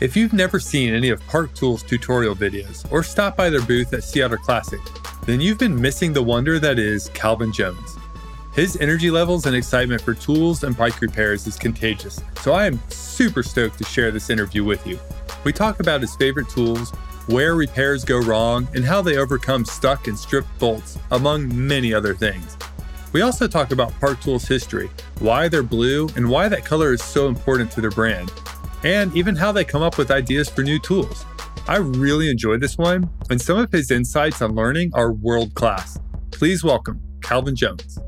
If you've never seen any of Park Tools tutorial videos or stopped by their booth at Sea Otter Classic, then you've been missing the wonder that is Calvin Jones. His energy levels and excitement for tools and bike repairs is contagious, so I am super stoked to share this interview with you. We talk about his favorite tools, where repairs go wrong, and how they overcome stuck and stripped bolts, among many other things. We also talk about Park Tools history, why they're blue, and why that color is so important to their brand, and even how they come up with ideas for new tools. I really enjoyed this one, and some of his insights on learning are world class. Please welcome Calvin Jones.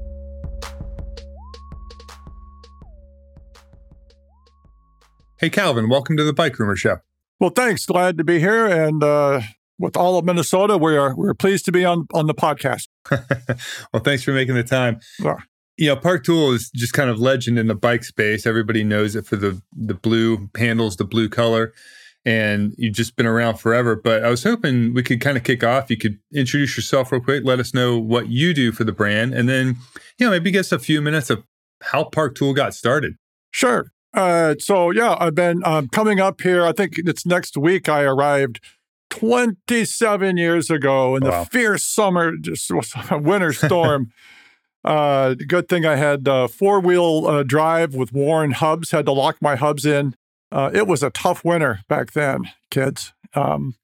Hey, Calvin, welcome to the Bikerumor Show. Well, thanks. Glad to be here. And uh, with all of Minnesota, we are we're pleased to be on on the podcast. well, thanks for making the time. Sure. You know, Park Tool is just kind of legend in the bike space. Everybody knows it for the the blue handles, the blue color, and you've just been around forever. But I was hoping we could kind of kick off. You could introduce yourself real quick, let us know what you do for the brand, and then you know maybe get us a few minutes of how Park Tool got started. Sure. Uh, so yeah, I've been um, coming up here. I think it's next week. I arrived 27 years ago in wow. the fierce summer, just winter storm. Uh, good thing I had uh, four wheel uh, drive with Warn hubs. Had to lock my hubs in. Uh, it was a tough winter back then, kids. Um,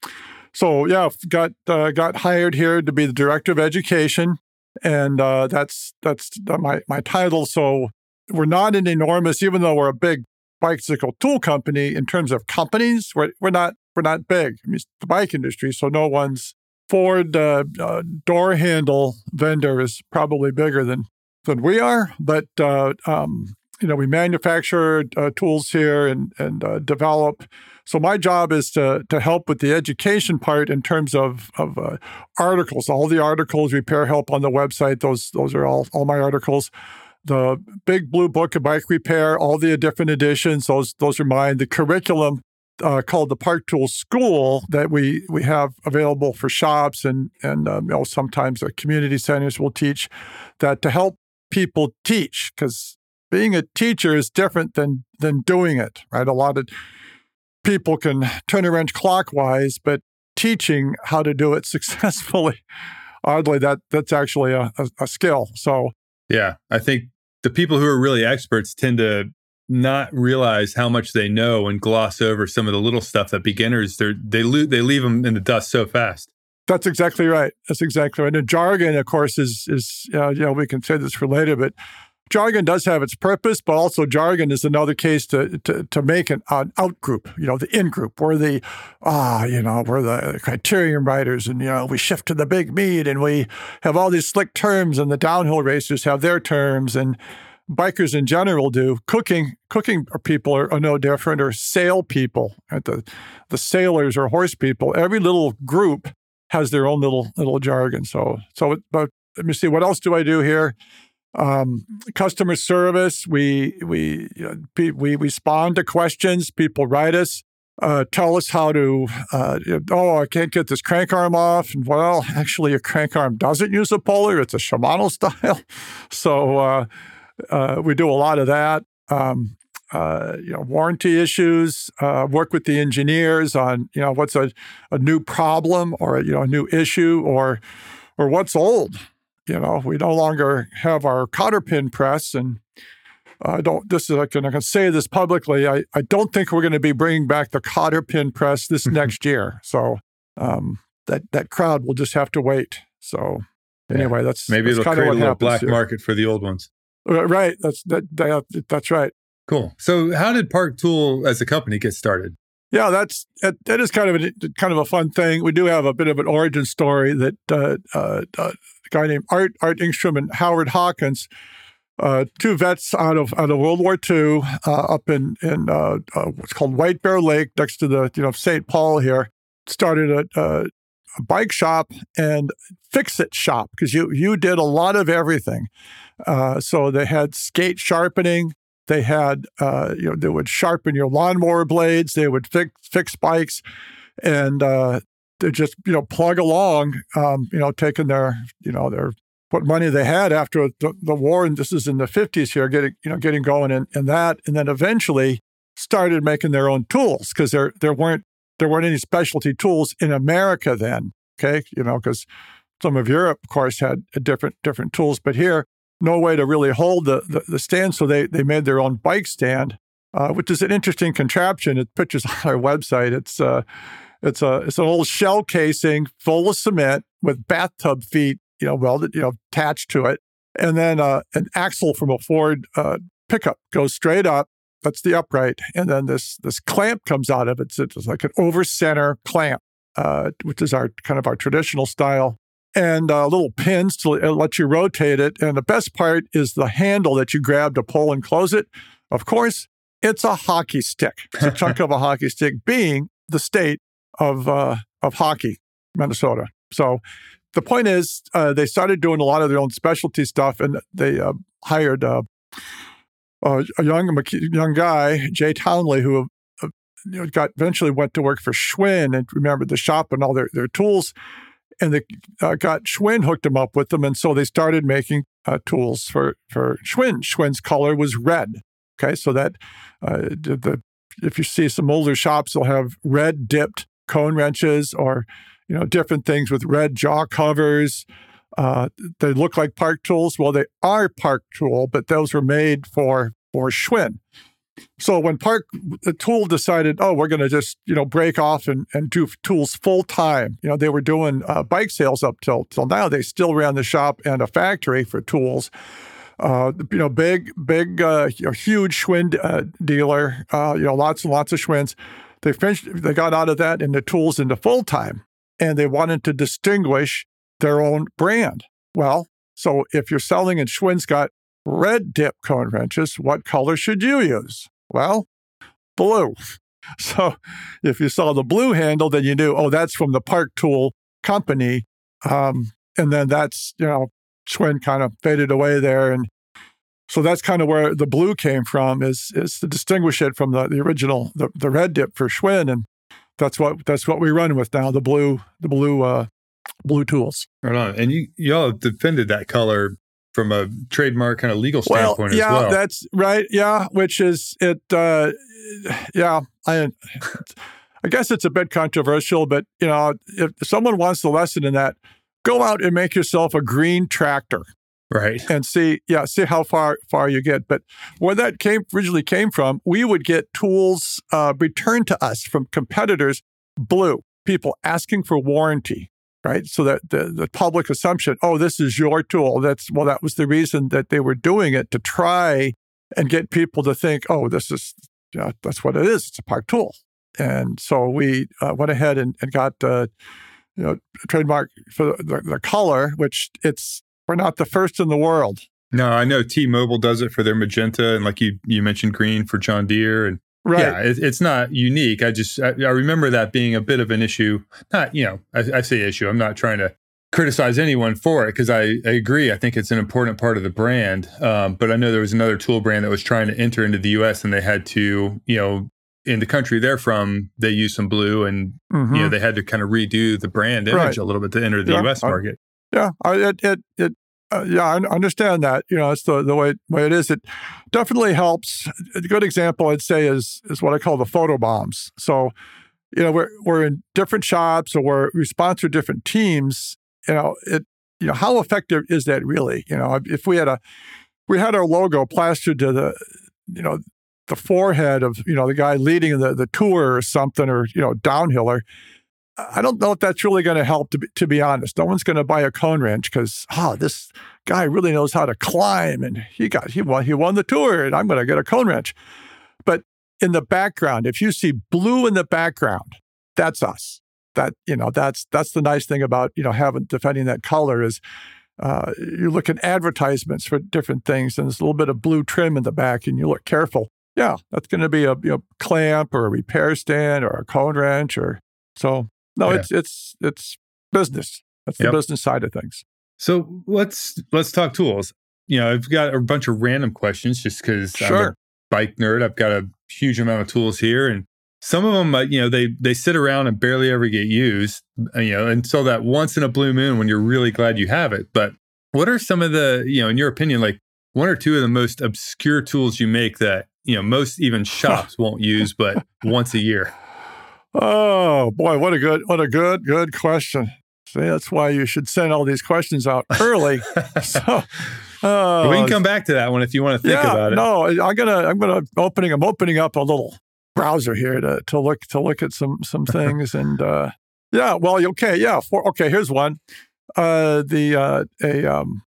so yeah, got uh, got hired here to be the director of education, and uh, that's that's my my title. So we're not an enormous, even though we're a big bicycle tool company in terms of companies. We're, we're not we're not big. I mean, it's the bike industry, so no one's Ford uh, uh, door handle vendor is probably bigger than than we are. But uh, um, you know, we manufacture uh, tools here and and uh, develop. So my job is to to help with the education part in terms of of uh, articles. All the articles, repair help on the website. Those those are all all my articles the big blue book of bike repair, all the different editions. Those those are mine. The curriculum uh, called the Park Tool School that we we have available for shops and and um, you know sometimes community centers will teach that to help people teach because being a teacher is different than than doing it. Right, a lot of people can turn a wrench clockwise, but teaching how to do it successfully, oddly, that that's actually a, a, a skill. So yeah, I think the people who are really experts tend to not realize how much they know and gloss over some of the little stuff that beginners they they lo- they leave them in the dust so fast. That's exactly right. That's exactly right. And jargon, of course, is is uh, you know we can say this for later, but jargon does have its purpose, but also jargon is another case to to, to make an, an out group, you know, the in group. We're the ah, you know, we're the criterium writers, and you know, we shift to the big meat, and we have all these slick terms, and the downhill racers have their terms, and bikers in general do. Cooking cooking people are, are no different, or sail people, the the sailors or horse people. Every little group has their own little little jargon. So so, but let me see, what else do I do here? um, customer service. We we we respond to questions. People write us, uh, tell us how to. Uh, oh, I can't get this crank arm off. Well, actually, a crank arm doesn't use a puller. It's a Shimano style. So uh, uh, we do a lot of that. Um, uh, you know, warranty issues. Uh, work with the engineers on you know what's a, a new problem or you know a new issue or or what's old you know, we no longer have our cotter pin press, and I don't. This is I can, I can say this publicly. I, I don't think we're going to be bringing back the cotter pin press this next year. So um, that that crowd will just have to wait. So anyway, that's maybe that's it'll create a little black here. market for the old ones. Right. That's that, that. That's right. Cool. So, how did Park Tool as a company get started? Yeah, that's that is kind of a kind of a fun thing. We do have a bit of an origin story that uh, uh, uh, a guy named Art Art Engstrom and Howard Hawkins, uh, two vets out of out of World War II, uh, up in in uh, what's called White Bear Lake, next to the you know St. Paul here, started a bike shop and fix it shop because you you did a lot of everything. so they had skate sharpening. They had, uh, you know, they would sharpen your lawnmower blades. They would fix fix bikes, and uh, they just, you know, plug along. Um, you know, taking their, you know, their what money they had after the, the war, and this is in the fifties here, getting, you know, getting going in, in that, and then eventually started making their own tools because there there weren't there weren't any specialty tools in America then. Okay, you know, because some of Europe, of course, had different different tools, but here no way to really hold the, the, the stand, so they they made their own bike stand, uh, which is an interesting contraption. It pictures on our website. It's uh, it's a it's an old shell casing full of cement with bathtub feet, you know, welded, you know, attached to it, and then uh, an axle from a Ford uh, pickup goes straight up. That's the upright, and then this this clamp comes out of it. So it's like an over center clamp, uh, which is our kind of our traditional style, and uh, little pins to let you rotate it. And the best part is the handle that you grab to pull and close it. Of course, it's a hockey stick. It's a chunk of a hockey stick, being the state of uh, of hockey, Minnesota. So the point is, uh, they started doing a lot of their own specialty stuff, and they uh, hired uh, a young young guy, Jay Townley, who uh, you know, got eventually went to work for Schwinn and remembered the shop and all their, their tools, and they uh, got Schwinn hooked them up with them, and so they started making tools for for Schwinn. Schwinn's color was red. Okay, so that the if you see some older shops, they'll have red dipped cone wrenches or you know different things with red jaw covers. Uh, they look like Park tools. Well, they are Park tool, but those were made for for Schwinn. So when Park the tool decided, oh, we're going to just you know break off and, and do tools full time. You know they were doing uh, bike sales up till till now. They still ran the shop and a factory for tools. Uh, you know, big, big, uh, you know, huge Schwinn uh, dealer. Uh, you know, lots and lots of Schwinns. They finished, they got out of that into tools into full time and they wanted to distinguish their own brand. Well, so if you're selling and Schwinn's got red dip cone wrenches, what color should you use? Well, blue. So if you saw the blue handle, then you knew, oh, that's from the Park Tool company. Um, and then that's, you know, Schwinn kind of faded away there. And so that's kind of where the blue came from is is to distinguish it from the, the original the, the red dip for Schwinn, and that's what that's what we run with now the blue the blue uh, blue tools. Right on, and you y'all have defended that color from a trademark kind of legal standpoint well, yeah, as well. that's right. Yeah, which is it. Uh, yeah, I. I guess it's a bit controversial, but you know, if someone wants the lesson in that, go out and make yourself a green tractor right and see yeah see how far far you get but where that came originally came from we would get tools uh, returned to us from competitors blue people asking for warranty right? So that the, the public assumption oh this is your tool. That's well that was the reason that they were doing it to try and get people to think oh this is yeah, that's what it is. It's a park tool. And so we uh, went ahead and, and got uh, you know trademark for the, the, the color which it's we're not the first in the world. No, I know T-Mobile does it for their magenta, and like you you mentioned, green for John Deere, and right. yeah, it, it's not unique. I just I, I, remember that being a bit of an issue. Not you know, I, I say issue. I'm not trying to criticize anyone for it because I, I, agree. I think it's an important part of the brand. Um, but I know there was another tool brand that was trying to enter into the U.S. and they had to you know in the country they're from, they use some blue, and mm-hmm. you know they had to kind of redo the brand image right. a little bit to enter the yeah. U.S. market. Yeah, it it, it uh, yeah, I understand that. You know, it's the the way way it is. It definitely helps. A good example, I'd say, is is what I call the photo bombs. So, you know, we're we're in different shops or we're, we sponsor different teams. You know, it you know how effective is that really? You know, if we had a we had our logo plastered to the you know the forehead of you know the guy leading the the tour or something or you know downhiller I don't know if that's really going to help. To be, to be honest, no one's going to buy a cone wrench because oh, this guy really knows how to climb, and he got he won he won the tour, and I'm going to get a cone wrench. But in the background, if you see blue in the background, that's us. That you know, that's that's the nice thing about you know having defending that color is. Uh, you look at advertisements for different things, and there's a little bit of blue trim in the back, and you look careful. Yeah, that's going to be a you know, clamp or a repair stand or a cone wrench, or so no, yeah. it's it's it's business. That's the business side of things. So let's let's talk tools. You know, I've got a bunch of random questions just because sure. I'm a bike nerd. I've got a huge amount of tools here, and some of them, uh, you know, they they sit around and barely ever get used. Uh, you know, until that once in a blue moon when you're really glad you have it. But what are some of the, you know, in your opinion, like one or two of the most obscure tools you make that you know most even shops won't use but once a year? Oh boy, what a good what a good good question. See, that's why you should send all these questions out early. so uh, we can come back to that one if you want to think yeah, about it. No, I'm gonna I'm gonna opening I'm opening up a little browser here to to look to look at some some things and uh, yeah, well, okay, yeah, for, okay. Here's one. Uh, the uh, a um,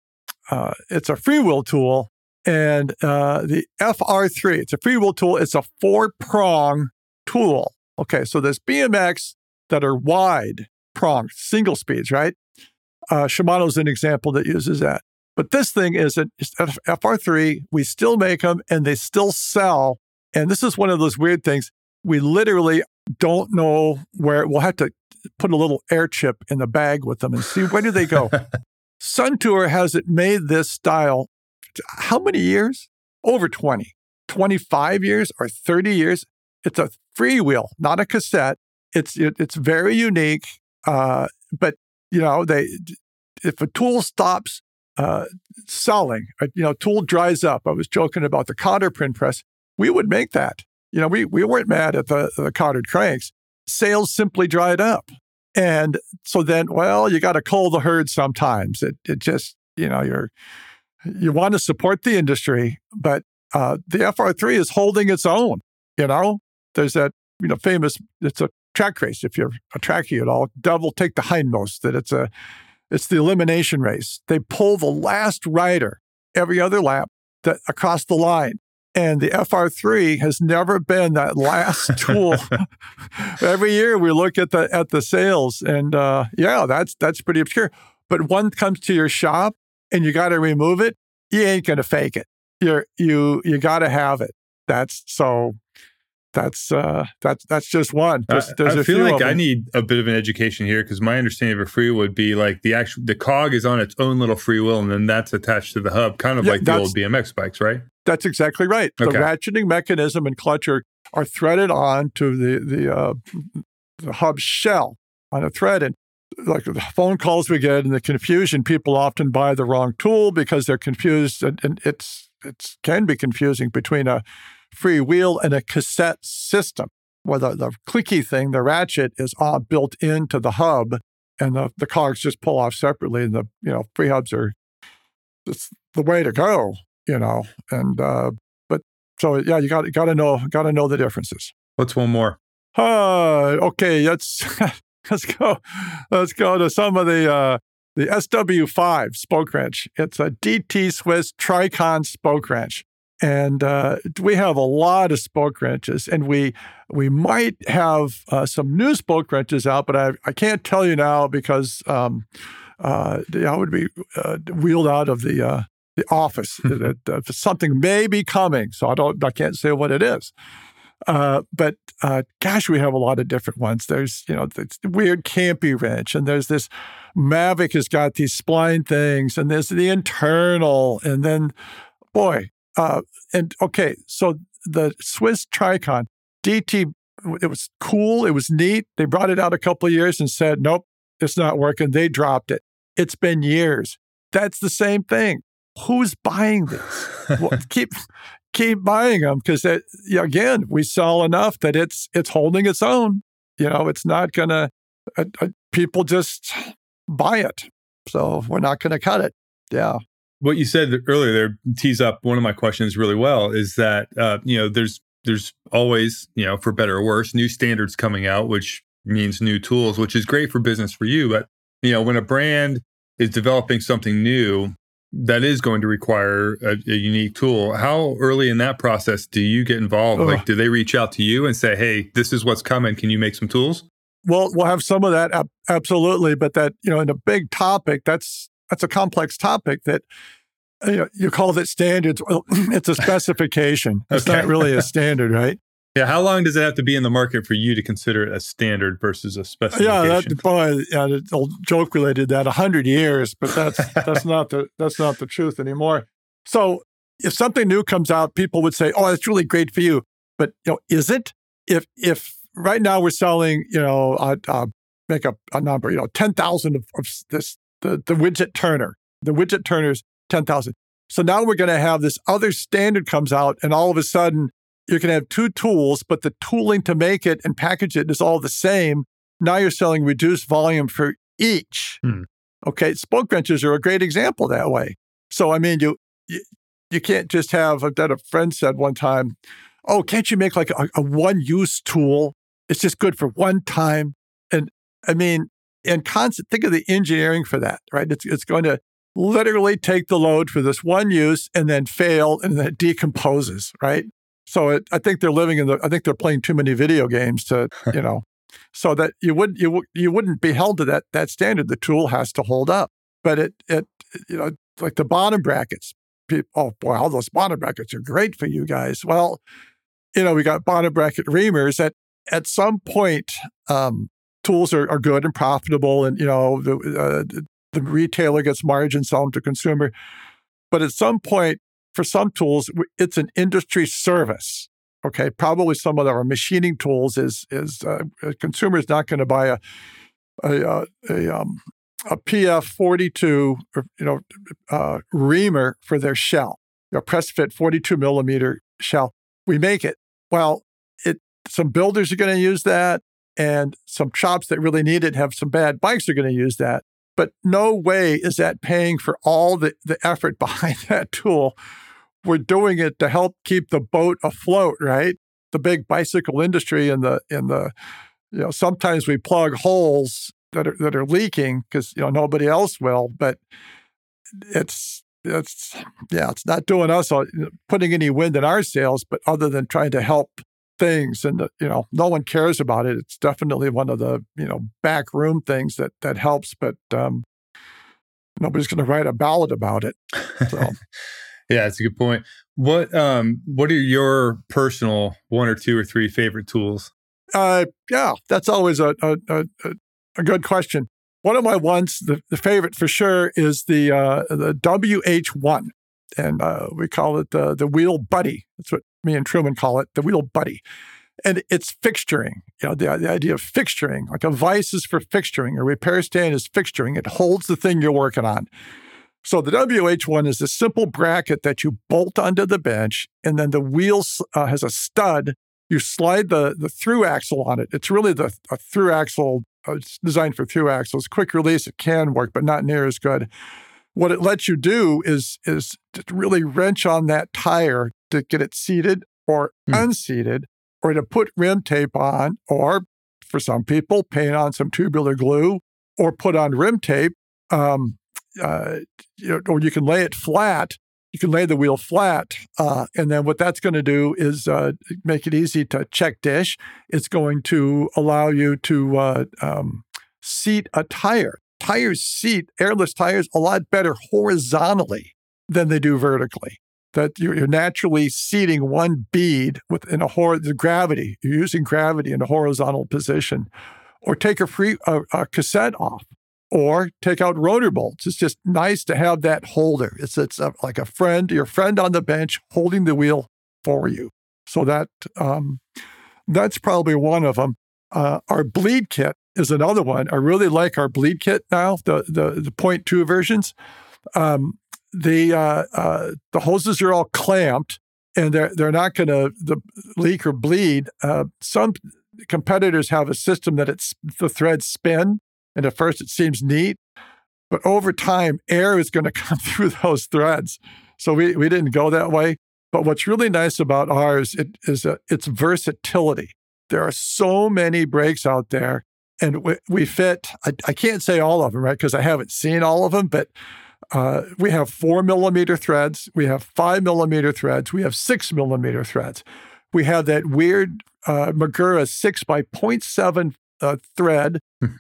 uh, it's a freewheel tool, and uh, the FR3. It's a freewheel tool. It's a four prong tool. Okay, so there's BMX that are wide prong, single speeds, right? Uh, Shimano's an example that uses that. But this thing is an FR3. We still make them, and they still sell. And this is one of those weird things. We literally don't know where we'll have to put a little air chip in the bag with them and see where do they go. Suntour has it made this style how many years? Over 20, 25 years or 30 years. It's a freewheel, not a cassette. It's it, it's very unique. Uh, but you know, they if a tool stops uh, selling, uh, you know, tool dries up. I was joking about the cotter print press. We would make that. You know, we we weren't mad at the the cottered cranks. Sales simply dried up. And so then, well, you got to cull the herd sometimes. It, it just, you know, you're, you want to support the industry, but uh, the FR3 is holding its own. You know, there's that, you know, famous, it's a track race. If you're a trackie at all, devil take the hindmost, that it's a, it's the elimination race. They pull the last rider every other lap that, across the line. And the FR3 has never been that last tool. Every year we look at the at the sales, and uh, yeah, that's that's pretty obscure. But one comes to your shop and you got to remove it. You ain't gonna fake it. You're you you got to have it. That's so that's uh, that's that's just one. I, feel like I need a bit of an education here because my understanding of a free would be like the actual the cog is on its own little free wheel and then that's attached to the hub, kind of yeah, like the old BMX bikes, right? That's exactly right. Okay. The ratcheting mechanism and clutch are, are threaded on to the the, uh, the hub shell on a thread, and like the phone calls we get and the confusion, people often buy the wrong tool because they're confused, and, and it's it can be confusing between a free wheel and a cassette system, where the, the clicky thing, the ratchet, is all built into the hub, and the, the cogs just pull off separately. And the you know free hubs are it's the way to go, you know. And uh, but so yeah, you got got to know got to know the differences. What's one more? Uh, okay, let's let's go let's go to some of the uh, the SW5 spoke wrench. It's a DT Swiss Tricon spoke wrench and uh, we have a lot of spoke wrenches, and we we might have uh, some new spoke wrenches out, but I, I can't tell you now because um, uh, I would be uh, wheeled out of the uh, the office. that, something may be coming, so I don't I can't say what it is. Uh, but uh, gosh, we have a lot of different ones. There's, you know, this weird campy wrench, and there's this Mavic has got these spline things, and there's the internal, and then, boy, uh, and okay, so the Swiss Tricon DT, it was cool. It was neat. They brought it out a couple of years and said, nope, it's not working. They dropped it. It's been years. That's the same thing. Who's buying this? well, keep keep buying them because again, we sell enough that it's it's holding its own. You know, it's not gonna. Uh, uh, people just buy it, so we're not gonna cut it. Yeah what you said earlier there tees up one of my questions really well is that uh, you know there's there's always you know for better or worse new standards coming out which means new tools which is great for business for you. But you know when a brand is developing something new that is going to require a, a unique tool how early in that process do you get involved? Ugh. like do they reach out to you and say hey this is what's coming. Can you make some tools? Well we'll have some of that absolutely. But that you know in a big topic that's that's a complex topic that you, know, you call it standards. Well, it's a specification. It's okay. not really a standard, right? Yeah, how long does it have to be in the market for you to consider it a standard versus a specification? Yeah, that, boy, yeah, joke related that hundred years, but that's that's not the that's not the truth anymore. So if something new comes out, people would say, "Oh, that's really great for you," but you know, is it? If if right now we're selling, you know, uh, uh, make up a number, you know, ten thousand of, of this the the widget turner, the widget turners 10,000. So now we're going to have this other standard comes out, and all of a sudden you can have two tools, but the tooling to make it and package it is all the same. Now you're selling reduced volume for each. Hmm. Okay, spoke wrenches are a great example that way. So I mean, you you, you can't just have that. A friend said one time, "Oh, can't you make like a, a one-use tool? It's just good for one time." And I mean, and constant. Think of the engineering for that, right? It's it's going to literally take the load for this one use and then fail and then it decomposes, right? So it, I think they're living in the. I think they're playing too many video games to, you know, so that you wouldn't, you you wouldn't be held to that that standard. The tool has to hold up, but it it you know like the bottom brackets. People, oh boy, all those bottom brackets are great for you guys. Well, you know, we got bottom bracket reamers. At at some point, um, tools are, are good and profitable, and you know the, uh, the retailer gets margin, sell them to consumer. But at some point, for some tools, it's an industry service. Okay, probably some of our machining tools is is uh, a consumer is not going to buy a a, uh, a, um, a PF forty two or, you know uh, reamer for their shell, a press fit forty two millimeter shell. We make it. Well, it some builders are going to use that, and some shops that really need it have some bad bikes are going to use that. But no way is that paying for all the, the effort behind that tool we're doing it to help keep the boat afloat, right? The big bicycle industry and the in the you know sometimes we plug holes that are that are leaking because you know nobody else will, but it's it's yeah, it's not doing us putting any wind in our sails, but other than trying to help things and you know no one cares about it it's definitely one of the you know back room things that that helps but um nobody's going to write a ballad about it so Yeah, that's a good point. What um what are your personal one or two or three favorite tools? Uh yeah, that's always a a, a, a good question. One of my ones, the, the favorite for sure, is the uh, the WH1, and uh, we call it the the wheel buddy. That's what me and Truman call it, the wheel buddy. And it's fixturing. You know, the, the idea of fixturing, like a vise is for fixturing, a repair stand is fixturing. It holds the thing you're working on. So the WH1 is a simple bracket that you bolt onto the bench, and then the wheel uh, has a stud. You slide the, the through axle on it. It's really the a through axle. Uh, it's designed for through axles. Quick release, it can work, but not near as good. What it lets you do is is to really wrench on that tire to get it seated or mm. unseated, or to put rim tape on, or for some people, paint on some tubular glue, or put on rim tape. Um, uh, you know, or you can lay it flat. You can lay the wheel flat, uh, and then what that's going to do is uh, make it easy to check dish. It's going to allow you to uh, um, seat a tire. Tires seat airless tires a lot better horizontally than they do vertically. That you're, naturally seating one bead within a hor- the gravity. You're using gravity in a horizontal position, or take a free a, a cassette off or take out rotor bolts. It's just nice to have that holder. It's it's a, like a friend, your friend on the bench holding the wheel for you. So that um, that's probably one of them. Uh, our bleed kit is another one. I really like our bleed kit now, the the, the point two versions. Um, the uh, uh, the hoses are all clamped, and they're they're not going to the leak or bleed. Uh, some competitors have a system that it's the threads spin and at first it seems neat, but over time, air is going to come through those threads. So we, we didn't go that way. But what's really nice about ours it, is a, its versatility. There are so many brakes out there, and we, we fit, I, I, can't say all of them, right? Because I haven't seen all of them, but uh, we have four millimeter threads, we have five millimeter threads, we have six millimeter threads. We have that weird uh, Magura 6 by 0.7 uh, thread,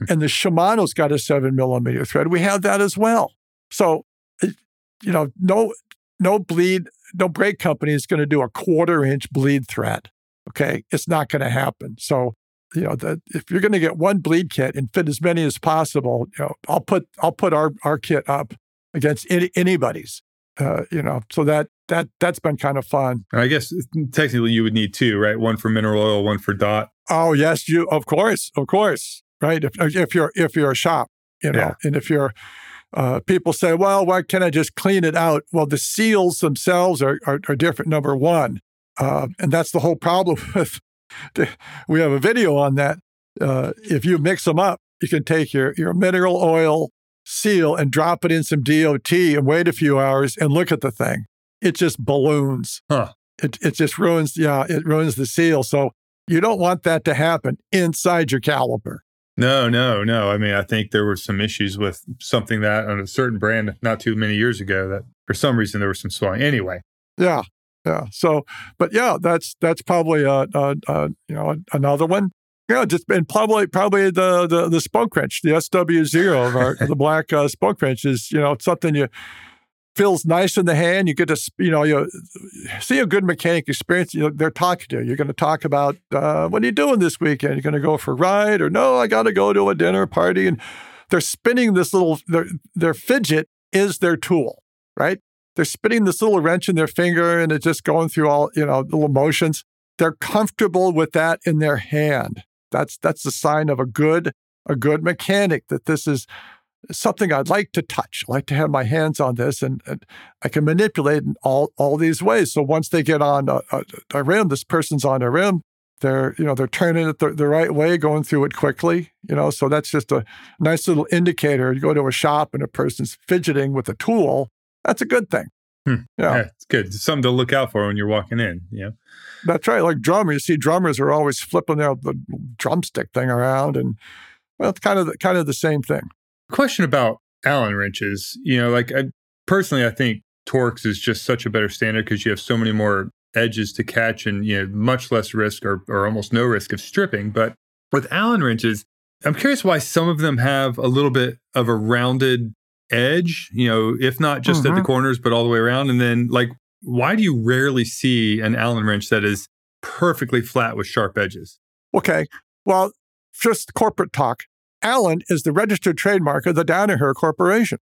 and the Shimano's got a seven millimeter thread. We have that as well. So, you know, no no bleed, no brake company is going to do a quarter inch bleed thread. Okay, it's not going to happen. So, you know, that if you're going to get one bleed kit and fit as many as possible, you know, I'll put I'll put our our kit up against any, anybody's. Uh, you know, so that that that's been kind of fun. I guess technically you would need two, right? One for mineral oil, one for DOT. Oh yes, you of course, of course, right? If if you're if you're a shop, you know, yeah. and if you're uh, people say, well, why can't I just clean it out? Well, the seals themselves are, are, are different. Number one, Uh, and that's the whole problem with. We have a video on that. Uh, if you mix them up, you can take your your mineral oil seal and drop it in some DOT and wait a few hours and look at the thing. It just balloons. Huh. It it just ruins. Yeah, it ruins the seal. So you don't want that to happen inside your caliper. No, no, no. I mean, I think there were some issues with something that on a certain brand not too many years ago that for some reason there was some swelling. Anyway. Yeah, yeah. So, but yeah, that's that's probably a, a, a you know another one. Yeah, just and probably probably the the the spoke wrench, the SW zero of our the black uh, spoke wrench is you know something you feels nice in the hand. You get to, you know, you see a good mechanic experience. You know, they're talking to you. You're going to talk about uh, what are you doing this weekend? You're going to go for a ride, or no, I got to go to a dinner party. And they're spinning this little. Their their fidget is their tool, right? They're spinning this little wrench in their finger, and it's just going through all you know little motions. They're comfortable with that in their hand. That's that's the sign of a good a good mechanic that this is something I'd like to touch. I like to have my hands on this, and, and I can manipulate in all all these ways. So once they get on a, a, a, rim, this person's on a rim. They're you know they're turning it the, the right way, going through it quickly. You know, so that's just a nice little indicator. You go to a shop and a person's fidgeting with a tool. That's a good thing. Hmm. Yeah. yeah, it's good. It's something to look out for when you're walking in. Yeah, that's right. Like drummers, you see drummers are always flipping their the drumstick thing around, and well, it's kind of the, kind of the same thing. Question about Allen wrenches. You know, like I, personally, I think Torx is just such a better standard because you have so many more edges to catch and you know much less risk or, or almost no risk of stripping. But with Allen wrenches, I'm curious why some of them have a little bit of a rounded edge, you know, if not just mm-hmm. at the mm-hmm. corners, but all the way around. And then like, why do you rarely see an Allen wrench that is perfectly flat with sharp edges? Okay. Well, just corporate talk. Allen is the registered trademark of the Danaher Corporation.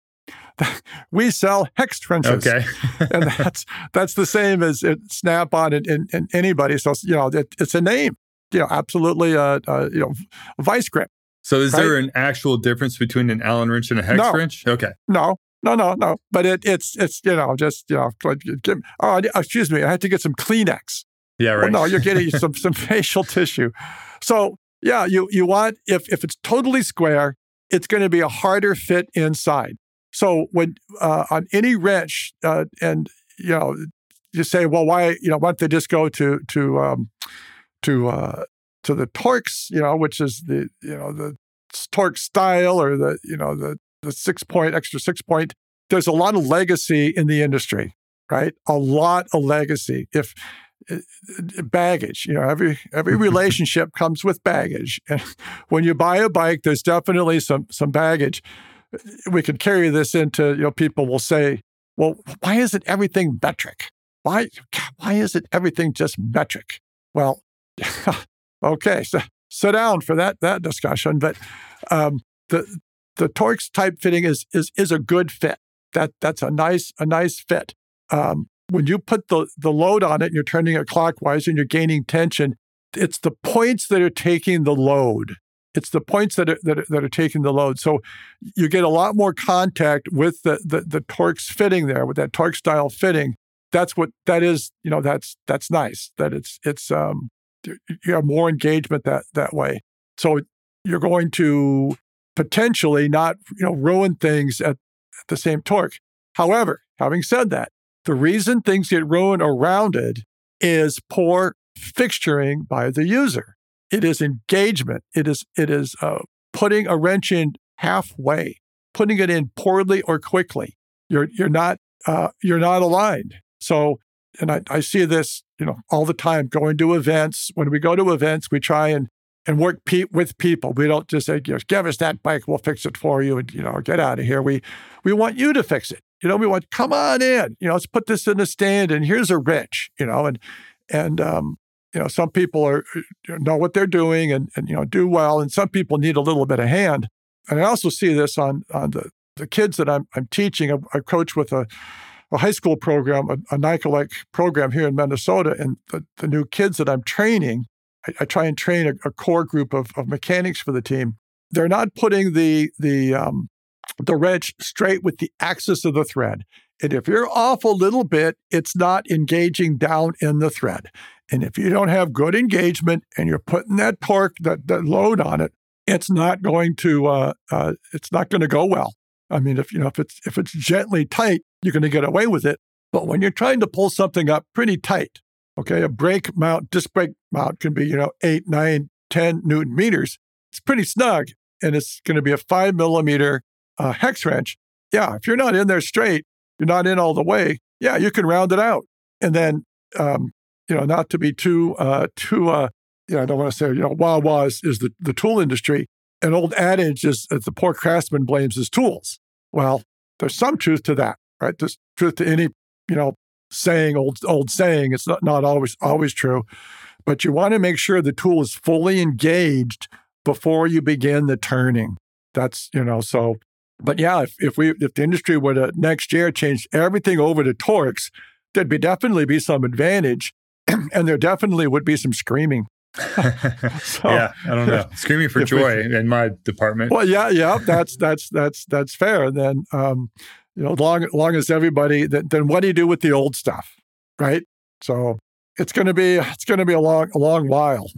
we sell hex wrenches. Okay. and that's that's the same as Snap on and, and, and, anybody. So, you know, it, it's a name, you know, absolutely, uh, uh, you know, vice grip. So is right? there an actual difference between an Allen wrench and a hex no. wrench? Okay. No, no, no, no. But it, it's, it's, you know, just, you know, like, give, oh, excuse me, I had to get some Kleenex. Yeah, right. Well, no, you're getting some, some facial tissue. So yeah, you you want if if it's totally square, it's going to be a harder fit inside. So when uh, on any wrench, uh, and you know, you say, well, why you know, why don't they just go to to um, to uh, to the Torx, you know, which is the you know the Torx style or the you know the the six point extra six point. There's a lot of legacy in the industry, right? A lot of legacy. If eh, eh, baggage. You know, every every relationship comes with baggage. And when you buy a bike, there's definitely some some baggage. Eh, we could carry this into, you know, people will say, well, why isn't everything metric? Why why isn't everything just metric? Well, okay, so sit down for that that discussion. But um, the the Torx type fitting is is is a good fit. That that's a nice a nice fit. Um, when you put the, the load on it and you're turning it clockwise and you're gaining tension, it's the points that are taking the load. It's the points that are, that are, that are taking the load. So you get a lot more contact with the, the, the Torx fitting there, with that Torx style fitting. That's what that is. You know, that's that's nice. That it's it's um you have more engagement that that way. So you're going to potentially not you know ruin things at, at the same torque. However, having said that, the reason things get ruined or rounded is poor fixturing by the user. It is engagement. It is it is uh, putting a wrench in halfway, putting it in poorly or quickly. You're you're not uh, you're not aligned. So, and I, I see this you know all the time going to events. When we go to events, we try and and work pe- with people. We don't just say, "Give us that bike, we'll fix it for you," and you know, get out of here. We we want you to fix it. You know, we want, come on in, you know, let's put this in the stand and here's a wrench, you know, and, and, um, you know, some people are uh, know what they're doing and, and, you know, do well. And some people need a little bit of hand. And I also see this on, on the, the kids that I'm, I'm teaching. I, I coach with a, a high school program, a, a NICA league program here in Minnesota. And the, the new kids that I'm training, I, I try and train a, a, core group of, of mechanics for the team. They're not putting the, the, um, the wrench straight with the axis of the thread. And if you're off a little bit, it's not engaging down in the thread. And if you don't have good engagement and you're putting that torque, that, that load on it, it's not going to uh, uh, it's not going to go well. I mean, if you know if it's if it's gently tight, you're going to get away with it. But when you're trying to pull something up pretty tight, okay, a brake mount, disc brake mount can be you know eight, nine, ten newton meters. It's pretty snug, and it's going to be a five millimeter uh, hex wrench. Yeah, if you're not in there straight, you're not in all the way. Yeah, you can round it out, and then um, you know not to be too uh, too uh, you know I don't want to say you know wah wah is, is the the tool industry. An old adage is that the poor craftsman blames his tools. Well, there's some truth to that, right? There's truth to any you know saying old old saying. It's not not always always true, but you want to make sure the tool is fully engaged before you begin the turning. That's you know so but yeah, if, if we if the industry were to next year change everything over to Torx, there'd be definitely be some advantage, and there definitely would be some screaming. so, yeah, I don't know, screaming for joy we, in my department. Well, yeah, yeah, that's that's that's that's fair. And then, um, you know, long long as everybody, then, then what do you do with the old stuff, right? So it's going to be it's going to be a long a long while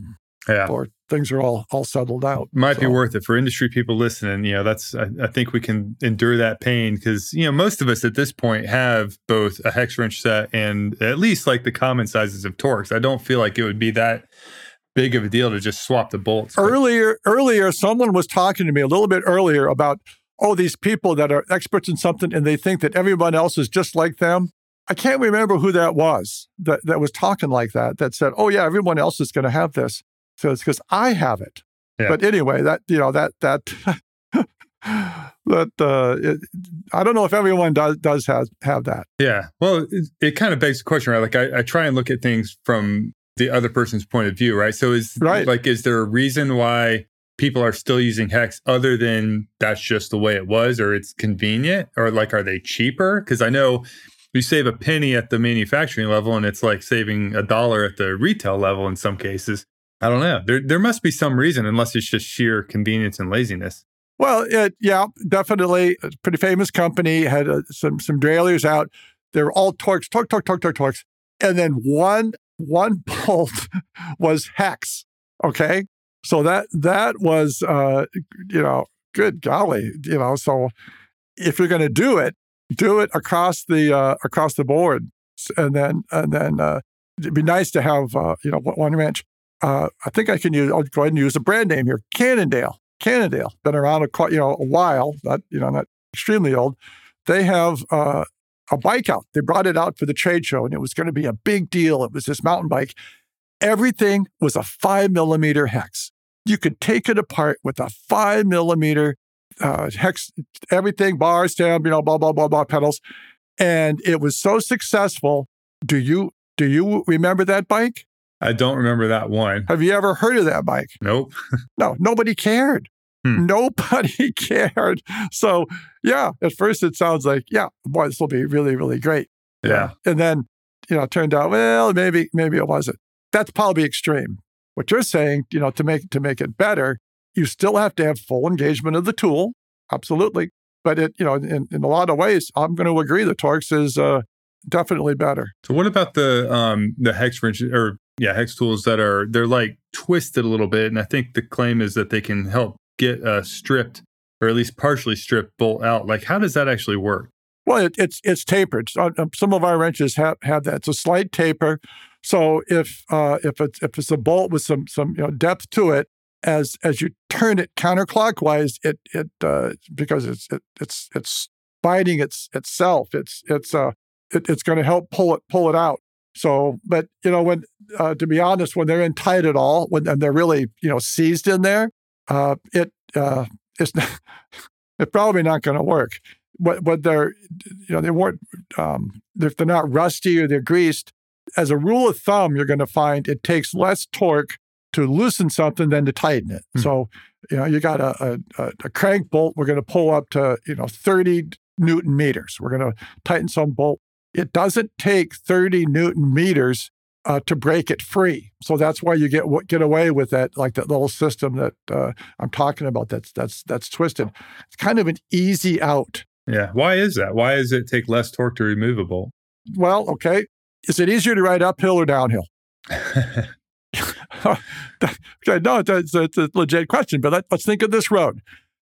yeah. before things are all all settled out. Might so. be worth it for industry people listening. You know, that's I, I think we can endure that pain because you know most of us at this point have both a hex wrench set and at least like the common sizes of Torx. I don't feel like it would be that big of a deal to just swap the bolts. Earlier, earlier, someone was talking to me a little bit earlier about oh these people that are experts in something and they think that everyone else is just like them. I can't remember who that was that, that was talking like that, that said, oh, yeah, everyone else is going to have this. So it's because I have it. Yeah. But anyway, that you know that that that uh, it, I don't know if everyone does does have have that. Yeah. Well, it, it kind of begs the question, right? Like I, I, try and look at things from the other person's point of view, right? So is right. like is there a reason why people are still using hex other than that's just the way it was or it's convenient or like are they cheaper? Because I know you save a penny at the manufacturing level and it's like saving a dollar at the retail level in some cases. I don't know. There there must be some reason, unless it's just sheer convenience and laziness. Well, it, yeah, definitely. A pretty famous company had uh, some some derailleurs out. They were all Torx, torque, torque, torque, torque, torques, and then one one bolt was hex. Okay, so that that was uh, you know good golly, you know. So if you're going to do it, do it across the uh, across the board, and then and then uh, it'd be nice to have uh, you know one wrench uh, I think I can use, I'll go ahead and use a brand name here, Cannondale. Cannondale, been around a you know a while, not you know not extremely old. They have uh, a bike out. They brought it out for the trade show, and it was going to be a big deal. It was this mountain bike. Everything was a five millimeter hex. You could take it apart with a five millimeter uh, hex. Everything, bar stem, you know, blah blah blah blah pedals, and it was so successful. Do you do you remember that bike? I don't remember that one. Have you ever heard of that bike? Nope. no, nobody cared. Hmm. Nobody cared. So, yeah, at first it sounds like, yeah, boy, this will be really, really great. Yeah. And then, you know, it turned out, well, maybe, maybe it wasn't. That's probably extreme. What you're saying, you know, to make to make it better, you still have to have full engagement of the tool. Absolutely. But it, you know, in, in a lot of ways, I'm going to agree the Torx is uh, definitely better. So what about the um the hex wrench or yeah, hex tools that are they're like twisted a little bit, and I think the claim is that they can help get a stripped or at least partially stripped bolt out. Like, how does that actually work? Well, it, it's it's tapered. Uh, some of our wrenches have, have that. It's a slight taper. So if uh, if it's if it's a bolt with some some you know, depth to it, as as you turn it counterclockwise, it it uh, because it's it, it's it's biting its itself. It's it's uh it, it's going to help pull it pull it out. So, but you know, when uh, to be honest, when they're in tight at all, when and they're really you know seized in there, uh, it uh, it's not, it's probably not going to work. But but they're you know they weren't um, if they're not rusty or they're greased. As a rule of thumb, you're going to find it takes less torque to loosen something than to tighten it. Mm-hmm. So you know you got a, a, a crank bolt. We're going to pull up to you know 30 newton meters. We're going to tighten some bolt it doesn't take 30 newton meters uh, to break it free. So that's why you get get away with that, like that little system that uh, I'm talking about. That's that's that's twisted. It's kind of an easy out Yeah. Why is that? Why does it take less torque to remove a bolt? Well, okay. Is it easier to ride uphill or downhill? okay, no, it's, it's a legit question, but let, us think of this road.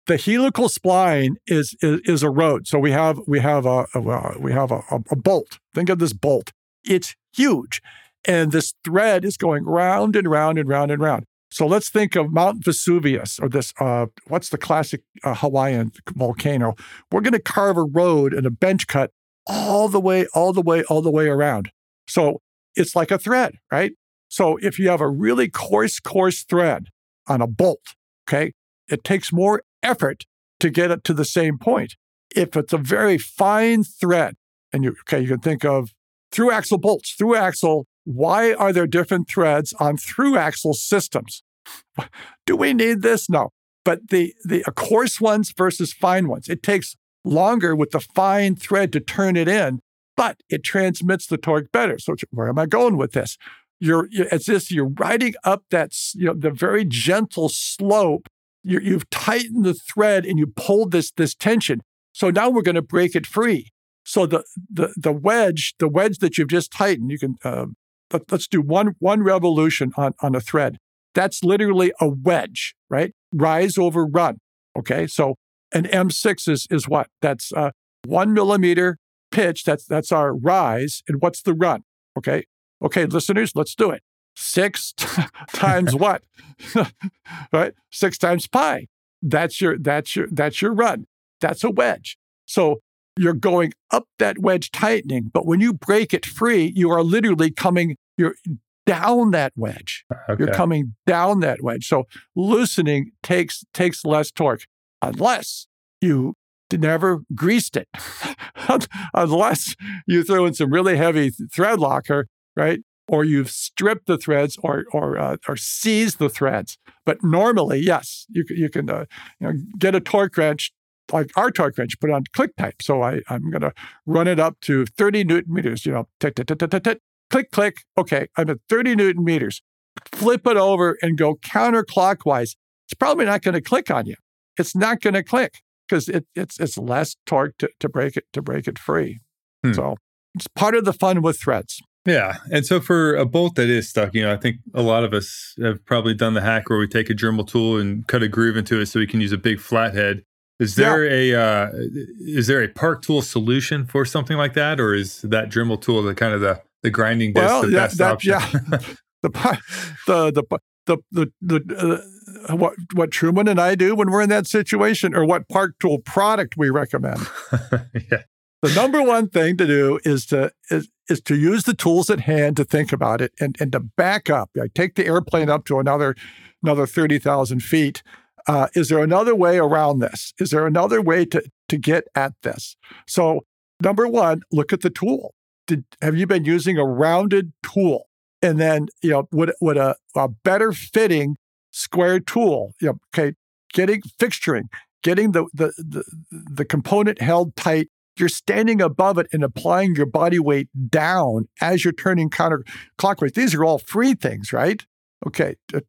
The helical spline is, is, is a road. So we have we have a, a we have a, a bolt. Think of this bolt. It's huge, and this thread is going round and round and round and round. So let's think of Mount Vesuvius or this, uh, what's the classic uh, Hawaiian volcano? We're going to carve a road and a bench cut all the way, all the way, all the way around. So it's like a thread, right? So if you have a really coarse, coarse thread on a bolt, okay, it takes more effort to get it to the same point. If it's a very fine thread, and you okay, you can think of through axle bolts, through axle why are there different threads on through axle systems? Do we need this? No. But the, the coarse ones versus fine ones, it takes longer with the fine thread to turn it in, but it transmits the torque better. So where am I going with this? You're it's this you're riding up that you know the very gentle slope. you you've tightened the thread and you pulled this this tension. So now we're going to break it free. So the the the wedge, the wedge that you've just tightened, you can uh, let, us do one one revolution on, on a thread. That's literally a wedge, right? Rise over run. Okay. So an M6 is, is what? That's uh, one millimeter pitch. That's, that's our rise. And what's the run? Okay. Okay, listeners, let's do it. Six times what? right? Six times pi. That's your, that's your, that's your run. That's a wedge. So you're going up that wedge tightening, but when you break it free, you are literally coming you're down that wedge. Okay. You're coming down that wedge. So loosening takes takes less torque unless you never greased it. unless you throw in some really heavy thread locker, right? Or you've stripped the threads or or uh, or seized the threads. But normally, yes, you can you can uh, you know, get a torque wrench like our torque wrench, put on click type. So I, I'm going to run it up to 30 newton meters, you know, tick, tick, tick, tick, tick, click, click. Okay, I'm at 30 newton meters. Flip it over and go counterclockwise. It's probably not going to click on you. It's not going to click because it, it's it's less torque to, to break it to break it free. Hmm. So it's part of the fun with threads. Yeah. And so for a bolt that is stuck, you know, I think a lot of us have probably done the hack where we take a Dremel tool and cut a groove into it so we can use a big flathead. Is there yeah. a uh, is there a park tool solution for something like that, or is that Dremel tool the kind of the the grinding disc well, the yeah, best that, option. Yeah. the, the, the, the, the, the, uh, what, what Truman and I do when we're in that situation or what Park Tool product we recommend. yeah. The number one thing to do is to, is, is to use the tools at hand to think about it and, and to back up. I take the airplane up to another, another 30,000 feet. Uh, is there another way around this? Is there another way to, to get at this? So, number one, look at the tool did, have you been using a rounded tool? And then, you know, would, would a, a better fitting square tool, you know, okay, getting fixturing, getting the, the, the, the component held tight, you're standing above it and applying your body weight down as you're turning counterclockwise. These are all free things, right? Okay, uh,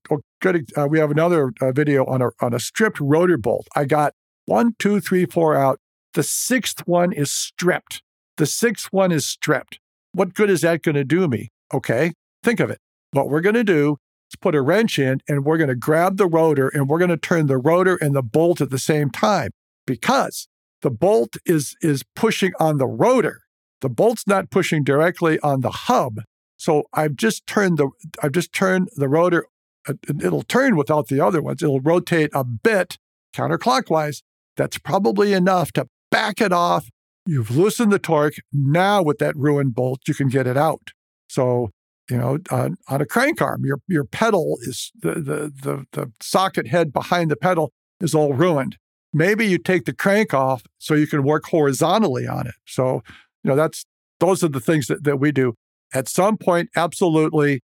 good. Uh, we have another uh, video on a on a stripped rotor bolt. I got one, two, three, four out. The sixth one is stripped. The sixth one is stripped. What good is that going to do me? Okay, think of it. What we're going to do is put a wrench in and we're going to grab the rotor and we're going to turn the rotor and the bolt at the same time because the bolt is, is pushing on the rotor. The bolt's not pushing directly on the hub. So I've just turned the I've just turned the rotor. Uh, it'll turn without the other ones. It'll rotate a bit counterclockwise. That's probably enough to back it off You've loosened the torque. Now, with that ruined bolt, you can get it out. So, you know, on, on a crank arm, your your pedal is the, the the the socket head behind the pedal is all ruined. Maybe you take the crank off so you can work horizontally on it. So, you know, that's those are the things that, that we do. At some point, absolutely,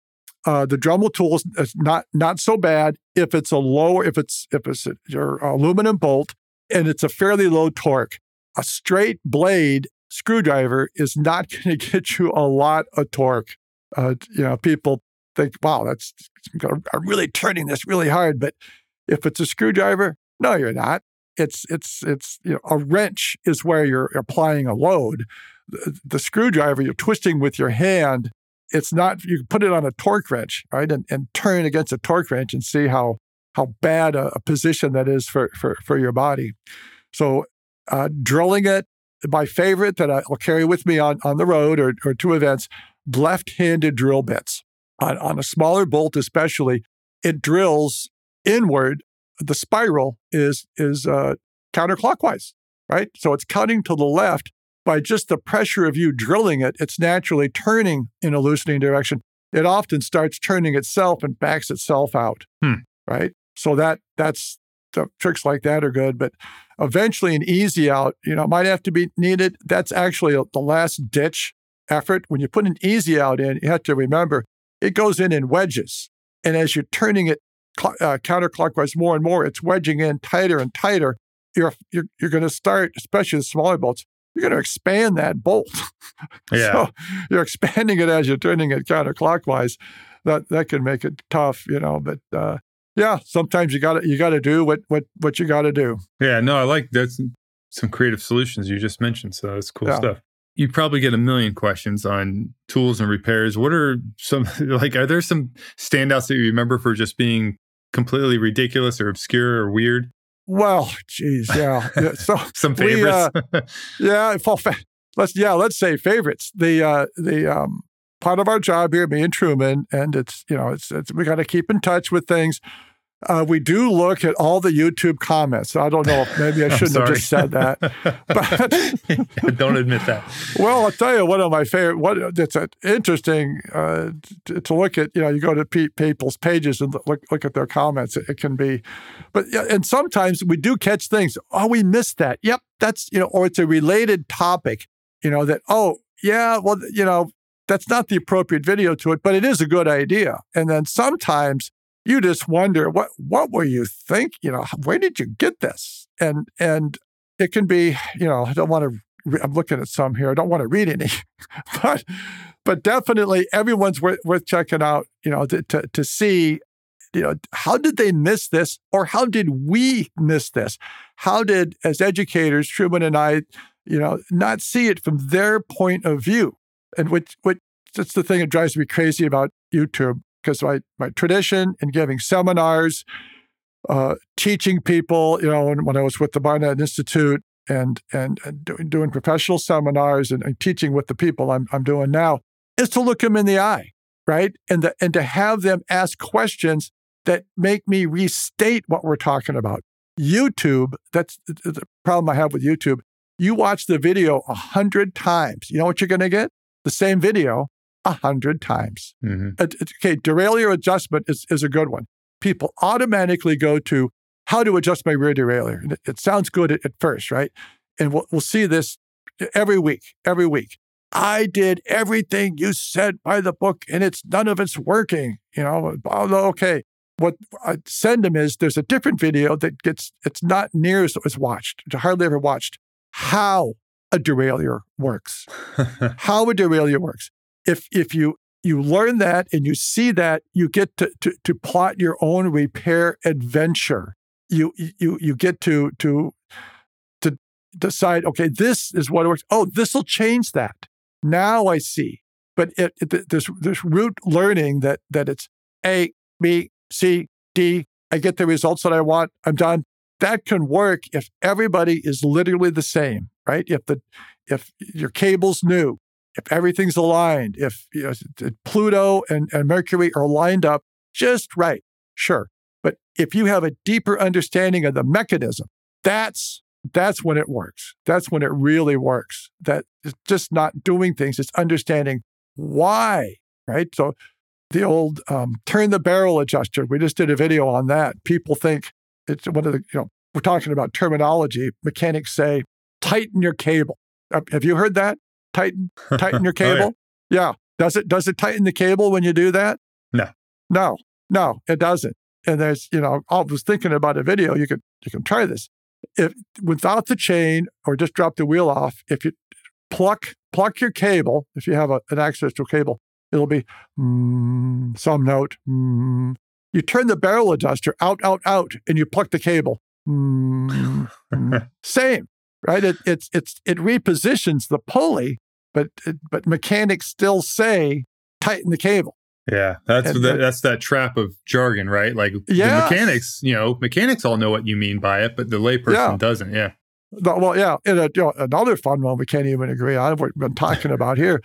uh, the Dremel tool is not not so bad if it's a lower if it's if it's a, your aluminum bolt and it's a fairly low torque a straight blade screwdriver is not going to get you a lot of torque. Uh, you know, people think, wow, that's I'm really turning this really hard. But if it's a screwdriver, no, you're not. it's it's it's you know a wrench is where you're applying a load. The, screwdriver you're twisting with your hand. It's not you put it on a torque wrench, right, and, and turn against a torque wrench and see how how bad a, a position that is for for for your body. So uh, drilling it, my favorite that I'll carry with me on on the road or or to events, left-handed drill bits on on a smaller bolt especially. It drills inward the spiral is is uh, counterclockwise, right? So it's cutting to the left by just the pressure of you drilling it. It's naturally turning in a loosening direction. It often starts turning itself and backs itself out, hmm. right? So that that's the tricks like that are good, but eventually an easy out, you know, might have to be needed. That's actually a, the last ditch effort. When you put an easy out in, you have to remember it goes in in wedges. And as you're turning it uh, counterclockwise more and more, it's wedging in tighter and tighter. You're you're, you're going to start, especially the smaller bolts. You're going to expand that bolt. Yeah. so you're expanding it as you're turning it counterclockwise. That that can make it tough, you know. But uh, yeah, sometimes you got to you got to do what what what you got to do. Yeah. No, I like that's some creative solutions you just mentioned. So that's cool yeah. stuff you probably get a million questions on tools and repairs. What are some like? Are there some standouts that you remember for just being completely ridiculous or obscure or weird? Well, geez, yeah. So some favorites. We, uh, yeah, let's yeah, let's say favorites. The uh, the um, part of our job here, me and Truman, and it's you know it's, it's we got to keep in touch with things. Uh, we do look at all the YouTube comments. I don't know if maybe I shouldn't have just said that, but don't admit that. Well, I'll tell you one of my favorite. What it's interesting uh, to, to, look at. You know, you go to people's pages and look look at their comments. It, it can be, but and sometimes we do catch things. Oh, we missed that. Yep, that's you know, or it's a related topic. You know that. Oh, yeah. Well, you know, that's not the appropriate video to it, but it is a good idea. And then sometimes you just wonder what what were you think? You know, where did you get this? And and it can be, you know, I don't want to. I'm looking at some here. I don't want to read any, but but definitely everyone's worth, worth checking out. You know, to, to to see, you know, how did they miss this, or how did we miss this? How did, as educators, Truman and I, you know, not see it from their point of view? And which which that's the thing that drives me crazy about YouTube because my, my tradition in giving seminars, uh, teaching people, you know, when, when I was with the Barnett Institute and and, and doing, doing professional seminars and, and, teaching with the people I'm, I'm doing now, is to look them in the eye, right? And, the, and to have them ask questions that make me restate what we're talking about. YouTube, that's the problem I have with YouTube. You watch the video a hundred times. You know what you're going to get? The same video, a hundred times. Mm-hmm. Okay, derailleur adjustment is, is a good one. People automatically go to how to adjust my rear derailleur. It, it sounds good at, at, first, right? And we'll, we'll see this every week, every week. I did everything you said by the book, and it's none of it's working. You know, okay. What I send them is there's a different video that gets it's not near as, as watched, hardly ever watched. How a derailleur works. how a derailleur works if if you you learn that and you see that, you get to, to, to plot your own repair adventure. You you you get to to to decide, okay, this is what works. Oh, this will change that. Now I see. But it, it, there's there's root learning that that it's A, B, C, D. I get the results that I want. I'm done. That can work if everybody is literally the same, right? If the if your cable's new, if everything's aligned, if you know, Pluto and, and Mercury are lined up just right, sure. But if you have a deeper understanding of the mechanism, that's that's when it works. That's when it really works. That it's just not doing things; it's understanding why, right? So the old um, turn the barrel adjuster. We just did a video on that. People think it's one of the you know we're talking about terminology. Mechanics say tighten your cable. Have you heard that? Tighten tighten your cable? oh, yeah. yeah. Does it does it tighten the cable when you do that? No. No. No, it doesn't. And there's, you know, I was thinking about a video. You can you can try this. If without the chain or just drop the wheel off, if you pluck pluck your cable, if you have a, an access to a cable, it'll be mm, some note. Mm. You turn the barrel adjuster out, out, out, and you pluck the cable. mm, mm. same, right? It, it's it's it repositions the pulley, but but mechanics still say tighten the cable. Yeah, that's and, the, that's that trap of jargon, right? Like yes. the mechanics, you know, mechanics all know what you mean by it, but the layperson yeah. doesn't. Yeah. Well, yeah, and a, you know, another fun one we can't even agree on. What we've been talking about here,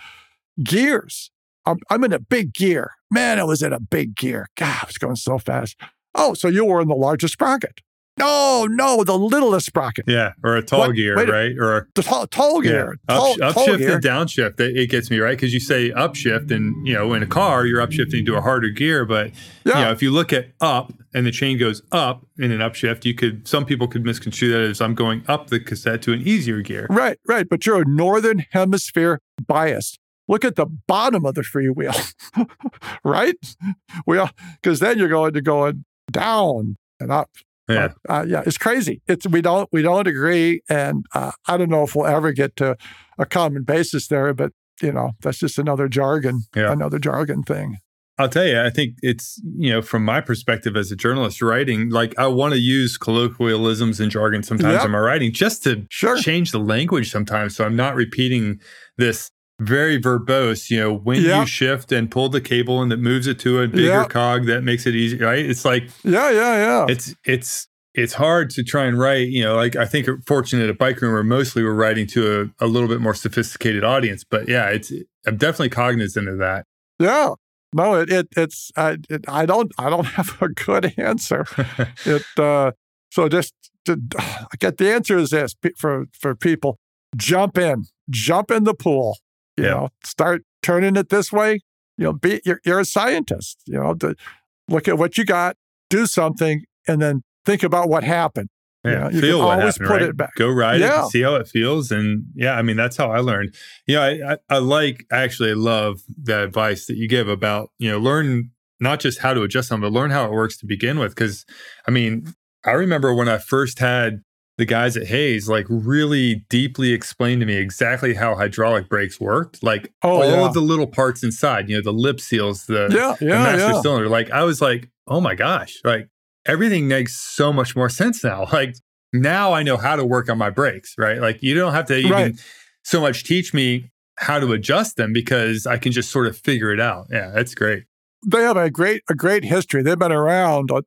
gears. I'm, I'm in a big gear. Man, I was in a big gear. God, I was going so fast. Oh, so you were in the largest sprocket. No, no, the littlest sprocket. Yeah, or a tall what? gear, Wait, right? Or a, the tall, tall gear. Yeah. Tall, up, upshift gear. and downshift. It, it, gets me right because you say upshift, and you know, in a car, you're upshifting to a harder gear. But yeah. you know, if you look at up and the chain goes up in an upshift, you could some people could misconstrue that as I'm going up the cassette to an easier gear. Right, right. But you're a northern hemisphere biased. Look at the bottom of the freewheel, right? Well, because then you're going to go down and up. Yeah, uh, yeah, it's crazy. It's we don't we don't agree, and uh, I don't know if we'll ever get to a common basis there. But you know, that's just another jargon, yeah. another jargon thing. I'll tell you, I think it's, you know, from my perspective as a journalist writing, like I want to use colloquialisms and jargon sometimes yep. in my writing just to sure. change the language sometimes. So I'm not repeating this very verbose, you know, when yep. you shift and pull the cable and that moves it to a bigger yep. cog that makes it easy, right? It's like Yeah, yeah, yeah. It's it's it's hard to try and write, you know, like I think fortunate at Bikerumor where mostly we're writing to a, a little bit more sophisticated audience. But yeah, it's I'm definitely cognizant of that. Yeah. No, it, it it's I it, I don't I don't have a good answer. it uh so just to, I get the answer is this for for people jump in jump in the pool you yeah. know, start turning it this way. You know, be you're, you're a scientist. You know, to look at what you got, do something, and then think about what happened. Yeah, you, know, you feel what always happened, put right? it back. Go ride yeah. it, see how it feels, and yeah, I mean that's how I learned. You know, I, I, I like actually I love the advice that you give about you know learn not just how to adjust them, but learn how it works to begin with. Because I mean, I remember when I first had the guys at Hayes like really deeply explained to me exactly how hydraulic brakes worked. Like oh, all yeah. of the little parts inside, you know, the lip seals, the, yeah, yeah, the master yeah. cylinder. Like I was like, oh my gosh, like everything makes so much more sense now. Like now I know how to work on my brakes, right? Like you don't have to even right. so much teach me how to adjust them because I can just sort of figure it out. Yeah, that's great they have a great a great history. They've been around a,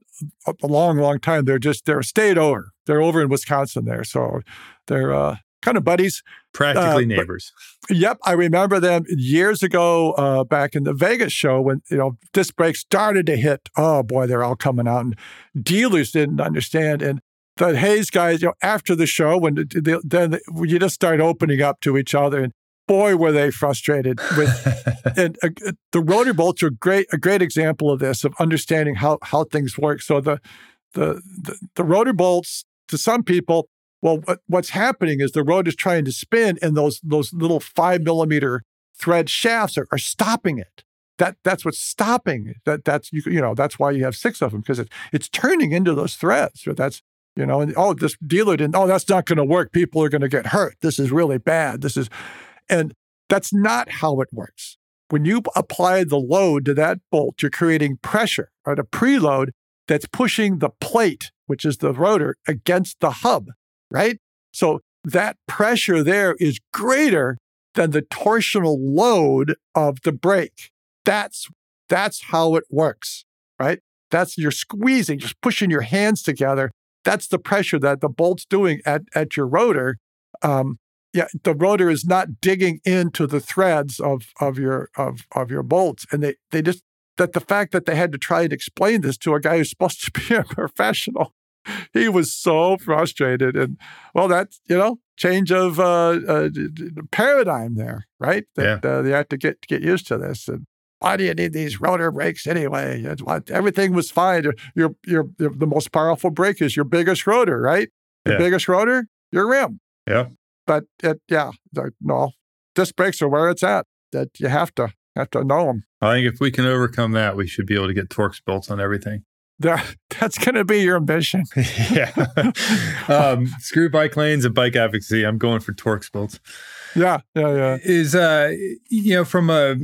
a, long, long time. They're just they're a state over. They're over in Wisconsin there, so they're uh, kind of buddies, practically uh, neighbors. But, yep, I remember them years ago uh, back in the Vegas show when you know disc brakes started to hit. Oh boy, they're all coming out, and dealers didn't understand. And the Hayes guys, you know, after the show, when they, then you just start opening up to each other, and boy, were they frustrated with. and uh, the rotor bolts are great, a great example of this, of understanding how how things work. So the the the, the rotor bolts to some people, well, what, what's happening is the rotor is trying to spin, and those those little five millimeter thread shafts are, are stopping it. That that's what's stopping that. That's you, you know that's why you have six of them because it, it's turning into those threads. So that's you know, and oh, this dealer didn't. Oh, that's not going to work. People are going to get hurt. This is really bad. This is, and that's not how it works. When you apply the load to that bolt, you're creating pressure, right? A preload that's pushing the plate, which is the rotor, against the hub, right? So that pressure there is greater than the torsional load of the brake. That's that's how it works, right? That's you're squeezing, just pushing your hands together. That's the pressure that the bolt's doing at, at your rotor. Um, yeah, the rotor is not digging into the threads of of your of of your bolts, and they they just that the fact that they had to try and explain this to a guy who's supposed to be a professional, he was so frustrated, and well, that's you know change of uh, uh, paradigm there, right? That yeah. uh, they had to get get used to this, and why do you need these rotor brakes anyway? Everything was fine. Your, your, your the most powerful brake is your biggest rotor, right? The yeah. biggest rotor, your rim. Yeah. But it, yeah, no, disc brakes are where it's at. That you have to have to know them. I think if we can overcome that, we should be able to get Torx built on everything. That, that's going to be your ambition. yeah. um, screw bike lanes and bike advocacy. I'm going for Torx builds. Yeah, yeah, yeah. Is uh, you know, from a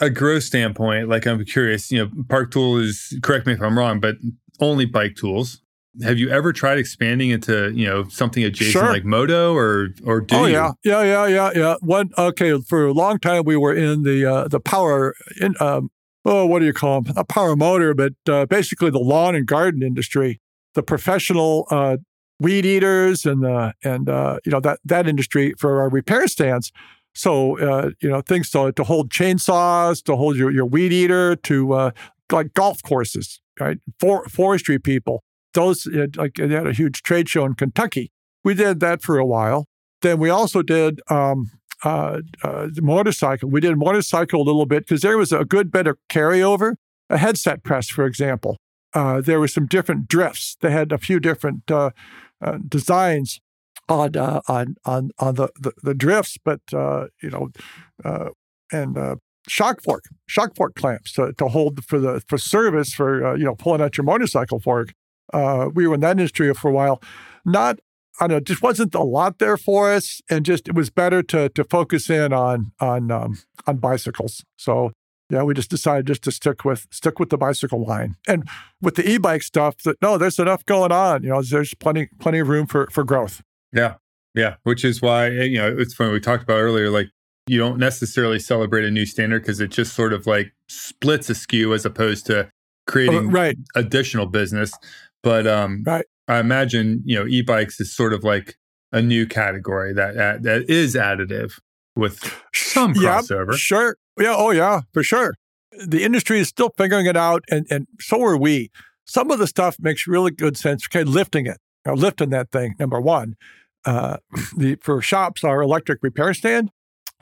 a growth standpoint, like I'm curious. You know, Park Tool is correct me if I'm wrong, but only bike tools. Have you ever tried expanding into you know something adjacent Sure. like moto or or do oh you? yeah, yeah, yeah, yeah, yeah. One okay. For a long time, we were in the uh, the power in um, oh, what do you call them? A power motor, but uh, basically the lawn and garden industry, the professional uh, weed eaters, and the and uh, you know that that industry for our repair stands. So uh, you know things to to hold chainsaws, to hold your your weed eater, to uh, like golf courses, right? For, forestry people. Those uh, like they had a huge trade show in Kentucky. We did that for a while. Then we also did um, uh, uh, motorcycle. We did motorcycle a little bit because there was a good bit of carryover. A headset press, for example. Uh, there were some different drifts. They had a few different uh, uh, designs on on on on the the, the drifts, but you know, and shock fork, shock fork clamps to, to hold for the for service for you know pulling out your motorcycle fork. Uh, we were in that industry for a while. Not I don't know, just wasn't a lot there for us, and just it was better to to focus in on on um, on bicycles. So yeah, we just decided just to stick with stick with the bicycle line, and with the e-bike stuff. That no, there's enough going on. You know, there's plenty plenty of room for for growth. Yeah. Yeah. Which is why, eh, you know, it's funny. We talked about earlier, like you don't necessarily celebrate a new standard because it just sort of like splits a SKU as opposed to creating Uh, right, additional business. But um, Right. I imagine, you know, e bikes is sort of like a new category that, that, that is additive with some Yep, crossover. Sure. Yeah. Oh, yeah, for sure. The industry is still figuring it out, and, and so are we. Some of the stuff makes really good sense. Okay, lifting it, lifting that thing, number one. Uh, the For shops, our electric repair stand,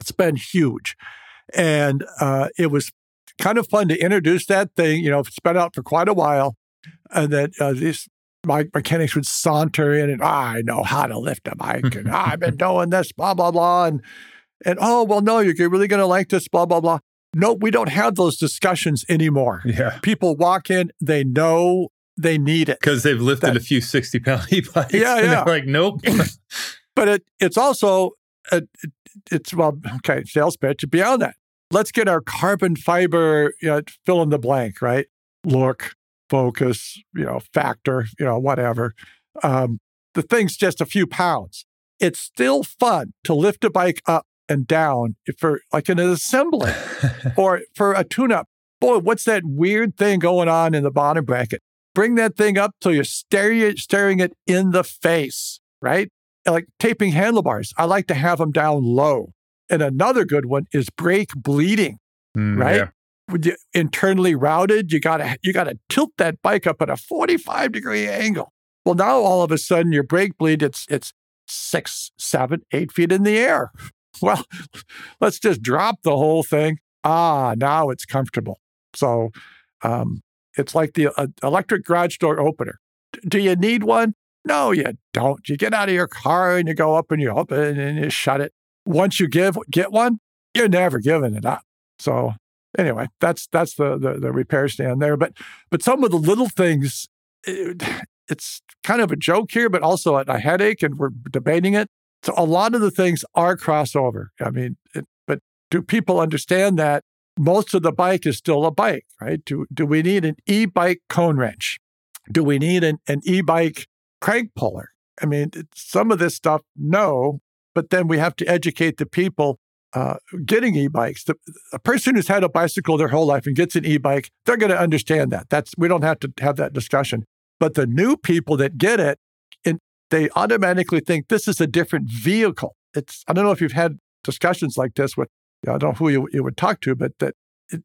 it's been huge. And uh, it was kind of fun to introduce that thing. You know, it's been out for quite a while. And that uh, these my mechanics would saunter in and "Ah, I know how to lift a bike and "Ah, I've been doing this, blah, blah, blah. And and oh, well, no, you're really going to like this, blah, blah, blah. No, we don't have those discussions anymore. Yeah. People walk in, they know they need it. Because they've lifted That- a few 60 pound e bikes. Yeah, yeah. they're like, nope. But it, it's also, a, it, it's, well, okay, sales pitch beyond that. Let's get our carbon fiber, you know, fill in the blank, right? Look, focus, you know, factor, you know, whatever. Um, the thing's just a few pounds. It's still fun to lift a bike up and down for like an assembly. or for a tune up. Boy, what's that weird thing going on in the bottom bracket? Bring that thing up till you're staring, staring it in the face, right? Like taping handlebars. I like to have them down low. And another good one is brake bleeding, Mm, right? yeah. Internally routed, you gotta you gotta tilt that bike up at a 45 degree angle. Well, now all of a sudden your brake bleed, it's it's six, seven, eight feet in the air. Well, let's just drop the whole thing. Ah, now it's comfortable. So um, it's like the uh, electric garage door opener. D- do you need one? No, you don't. You get out of your car and you go up and you open and you shut it. Once you give get one, you're never giving it up. So anyway, that's that's the the, the repair stand there. But but some of the little things, it, it's kind of a joke here, but also a, a headache, and we're debating it. So a lot of the things are crossover. I mean, it, but do people understand that most of the bike is still a bike, right? Do do we need an e-bike cone wrench? Do we need an, an e-bike crank puller? I mean, some of this stuff, no, but then we have to educate the people uh, getting e-bikes. The, a person who's had a bicycle their whole life and gets an e-bike, they're going to understand that. That's we don't have to have that discussion. But the new people that get it, and they automatically think this is a different vehicle. It's I don't know if you've had discussions like this with I don't know who you, you would talk to, but that it,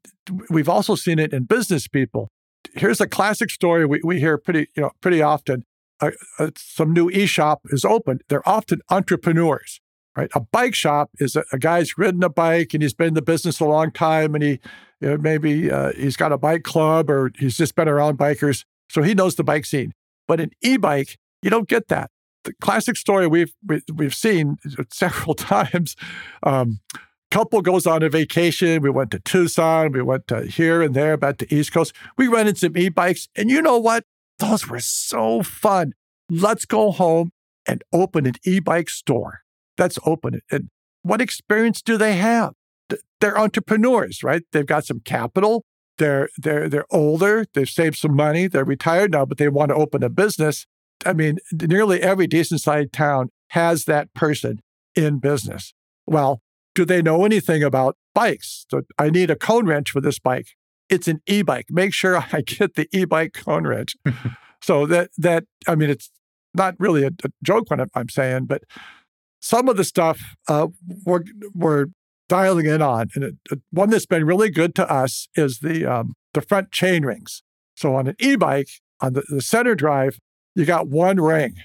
we've also seen it in business people. Here's a classic story we, we hear pretty you know pretty often. Uh, uh, some new e-shop is opened. They're often entrepreneurs, right? A bike shop is a, a guy's ridden a bike and he's been in the business a long time, and he you know, maybe uh, he's got a bike club or he's just been around bikers, so he knows the bike scene. But an e-bike, you don't get that. The classic story we've we, we've seen several times. Um, couple goes on a vacation. We went to Tucson. We went to here and there, back to East Coast. We rented some e-bikes, and you know what? Those were so fun. Let's go home and open an e-bike store. Let's open it. And what experience do they have? They're entrepreneurs, right? They've got some capital. They're they're they're older. They've saved some money. They're retired now, but they want to open a business. I mean, nearly every decent sized town has that person in business. Well, do they know anything about bikes? So I need a cone wrench for this bike. It's an e-bike. Make sure I get the e-bike cone wrench. so that that I mean, it's not really a, a joke when I'm saying, but some of the stuff uh, we're we're dialing in on, and it, one that's been really good to us is the um, the front chain rings. So on an e-bike, on the, the center drive, you got one ring.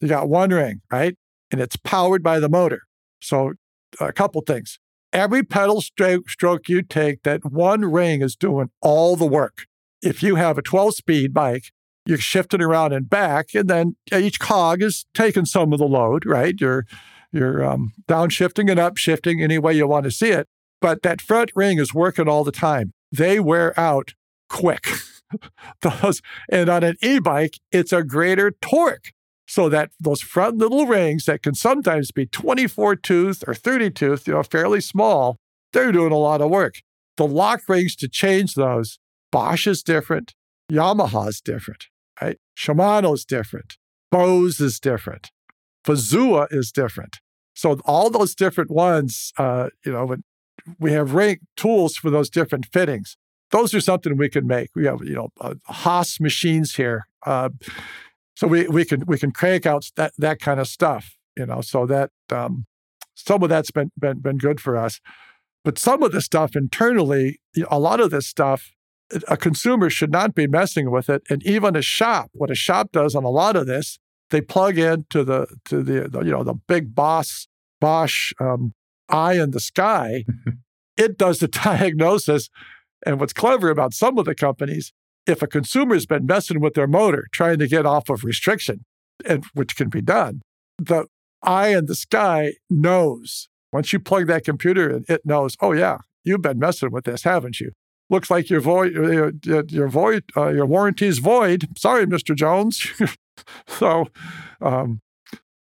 You got one ring, right? And it's powered by the motor. So a couple things. Every pedal stroke, stroke you take, that one ring is doing all the work. If you have a 12 speed bike, you're shifting around and back, and then each cog is taking some of the load, right? You're you're um, downshifting and upshifting any way you want to see it. But that front ring is working all the time. They wear out quick. those, and on an e-bike, it's a greater torque. So that those front little rings that can sometimes be 24 tooth or 30 tooth, you know, fairly small, they're doing a lot of work. The lock rings to change those, Bosch is different, Yamaha's different, right? Shimano is different, Brose is different, Fazua is different. So all those different ones, uh, you know, we have ring tools for those different fittings. Those are something we can make. We have, you know, uh, Haas machines here. Uh, so we, we can we can crank out that that kind of stuff, you know. So that um, some of that's been been been good for us, but some of the stuff internally, a lot of this stuff, a consumer should not be messing with it, and even a shop. What a shop does on a lot of this, they plug into the to the, the you know the big boss Bosch um, eye in the sky. it does the diagnosis, and what's clever about some of the companies if a consumer's been messing with their motor, trying to get off of restriction, and which can be done, the eye in the sky knows. Once you plug that computer in, it knows, oh yeah, you've been messing with this, haven't you? Looks like your void, your, your void, uh, your warranty's void. Sorry, Mr. Jones. so, um,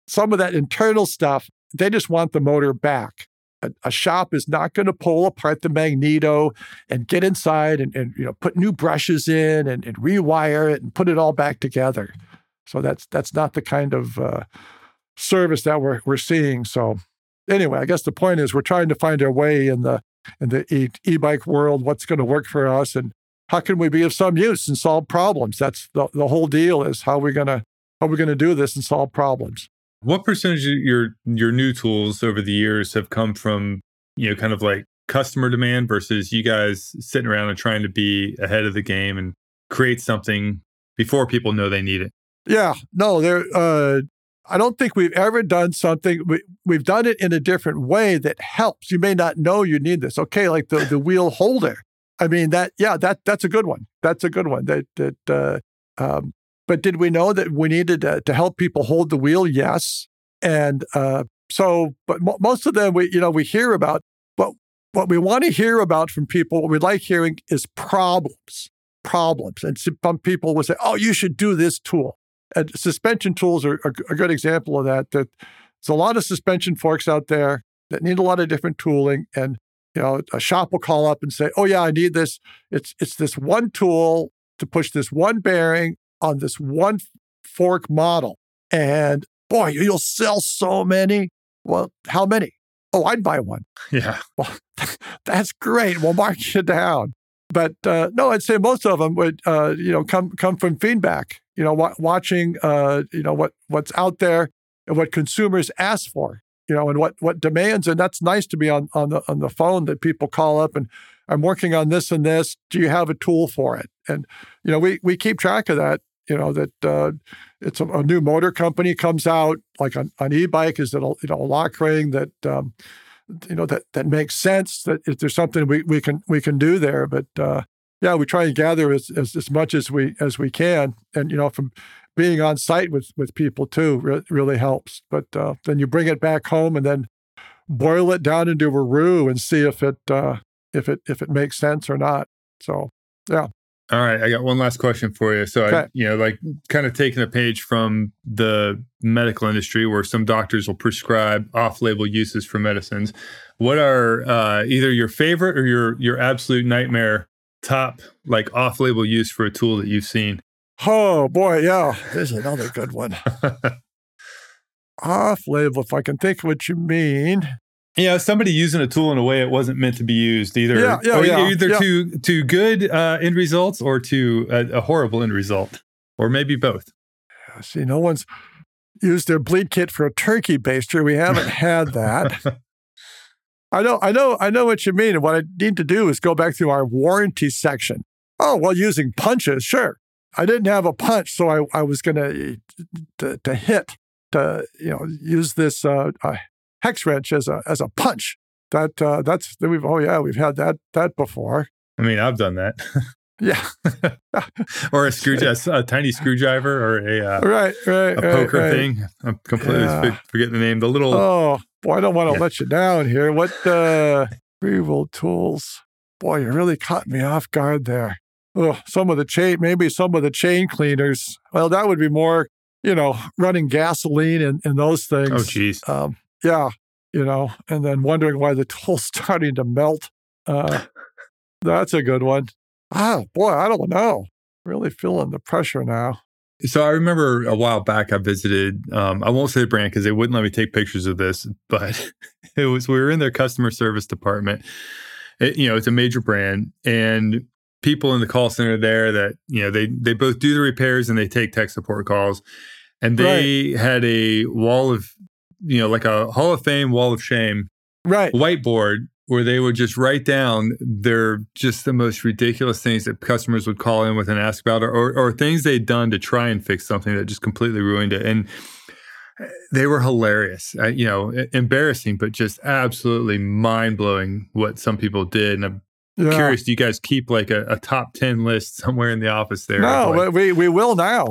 some of that internal stuff, they just want the motor back a, a shop is not going to pull apart the magneto and get inside and, and you know put new brushes in and, and, rewire it and put it all back together. So that's that's not the kind of uh, service that we're we're seeing. So anyway, I guess the point is we're trying to find our way in the in the e- bike world. What's going to work for us and how can we be of some use and solve problems? That's the, the whole deal is how we're gonna how we're gonna do this and solve problems. What percentage of your your new tools over the years have come from, you know, kind of like customer demand versus you guys sitting around and trying to be ahead of the game and create something before people know they need it? Yeah, no, there uh I don't think we've ever done something. We, we've done it in a different way that helps. You may not know you need this. Okay, like the, the wheel holder. I mean that. Yeah, that that's a good one. That's a good one. That that uh, um, but did we know that we needed to, to help people hold the wheel? Yes. And uh, so, but most of them, we you know, we hear about. But what we want to hear about from people, what we like hearing is problems, problems. And some people will say, "Oh, you should do this tool." And suspension tools are, are a good example of that. That there's a lot of suspension forks out there that need a lot of different tooling, and you know, a shop will call up and say, "Oh yeah, I need this. It's it's this one tool to push this one bearing on this one fork model. And boy, you'll sell so many. Well, how many? Oh, I'd buy one. Yeah. Well, that's great. We'll mark you down. But uh, no, I'd say most of them would, uh, you know, come come from feedback. You know, w- watching, uh, you know, what what's out there and what consumers ask for. You know, and what what demands. And that's nice to be on on the on the phone that people call up and I'm working on this and this. Do you have a tool for it? And you know, we we keep track of that you know that uh, it's a, a, new motor company comes out like on, on e-bike is it a, you know a lock ring that um, you know that that makes sense that if there's something we, we can we can do there but uh, yeah we try and gather as, as, as much as we as we can and you know from being on site with with people too re- really helps but uh, then you bring it back home and then boil it down into a roux and see if it uh, if it if it makes sense or not so yeah all right, I got one last question for you. So, okay. I, you know, like kind of taking a page from the medical industry where some doctors will prescribe off-label uses for medicines. What are uh, either your favorite or your your absolute nightmare top like off-label use for a tool that you've seen? Oh boy, yeah. There's another good one. Off label, if I can think what you mean. Yeah, somebody using a tool in a way it wasn't meant to be used, either Yeah, yeah, yeah, either yeah. to to good uh, end results or to a, a horrible end result, or maybe both. See, no one's used their bleed kit for a turkey baster. We haven't had that. I know, I know, I know what you mean. And what I need to do is go back through our warranty section. Oh, well, using punches, sure. I didn't have a punch, so I, I was going to to hit to you know use this uh, hex wrench as a as a punch. That uh, that's we've oh yeah we've had that that before. I mean, I've done that. Yeah, or a screw, a, a tiny screwdriver, or a uh, right, right, a poker right. thing. I'm completely Yeah. forget forgetting the name. The little Oh boy, I don't want to Yeah. let you down here. What uh reroll tools? Boy, you really caught me off guard there. Oh, some of the chain, maybe some of the chain cleaners. Well, that would be more, you know, running gasoline and, and those things. oh geez, Um, yeah, you know, and then wondering why the tool's starting to melt. Uh, that's a good one. Ah, boy, I don't know. Really feeling the pressure now. So I remember a while back I visited. Um, I won't say the brand because they wouldn't let me take pictures of this, but it was we were in their customer service department. It- you know, it's a major brand, and people in the call center there that you know they they both do the repairs and they take tech support calls, and they had a wall of you know like a Hall of Fame wall of shame Right. whiteboard where they would just write down their just the most ridiculous things that customers would call in with and ask about or, or, or things they'd done to try and fix something that just completely ruined it. And they were hilarious. Uh, you know embarrassing but just absolutely mind-blowing what some people did and i'm Yeah. curious do you guys keep like a, a top 10 list somewhere in the office there No, Like- we we will now.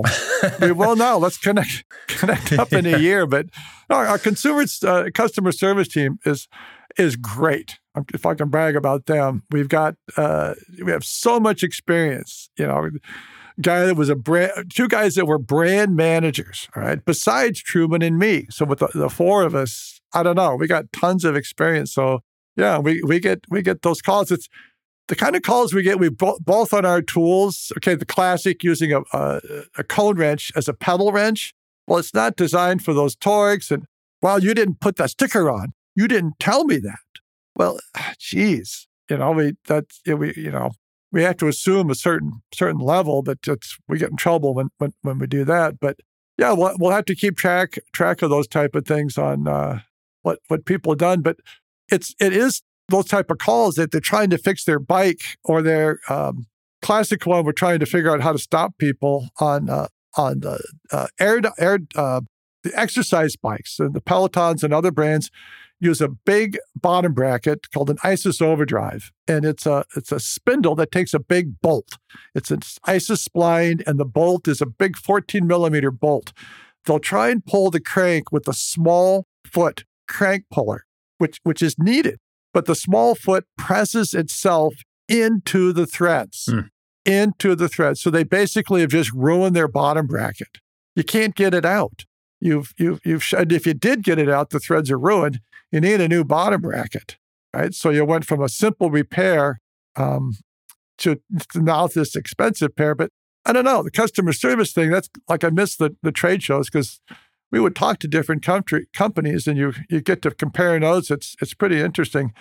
we will now. Let's connect connect up in a year. But our, our consumer uh, customer service team is is great. If I can brag about them, we've got uh, we have so much experience. You know, guy that was a brand, two guys that were brand managers. All right, besides Truman and me. So with the, the four of us, I don't know. We got tons of experience. So yeah, we we get we get those calls. It's the kind of calls we get, we bo- both on our tools. Okay, the classic using a, a a cone wrench as a pedal wrench. Well, it's not designed for those torques, and well, you didn't put that sticker on. You didn't tell me that. Well, geez, you know, we yeah, we you know we have to assume a certain certain level, but it's we get in trouble when when when we do that. But yeah, we'll, we'll have to keep track track of those type of things on uh, what what people have done. But it's it is those type of calls that they're trying to fix their bike or their um, classic one. We're trying to figure out how to stop people on uh, on the uh, air air uh, the exercise bikes and the Pelotons and other brands use a big bottom bracket called an ISIS overdrive, and it's a it's a spindle that takes a big bolt. It's an ISIS spline, and the bolt is a big 14 millimeter bolt. They'll try and pull the crank with a small foot crank puller, which which is needed, but the small foot presses itself into the threads, Hmm. into the threads. So they basically have just ruined their bottom bracket. You can't get it out. You've you've you've if you did get it out, the threads are ruined. You need a new bottom bracket, right? So you went from a simple repair um, to, to now this expensive pair. But I don't know the customer service thing. That's like I miss the the trade shows because we would talk to different country companies and you you get to compare notes. It's it's pretty interesting.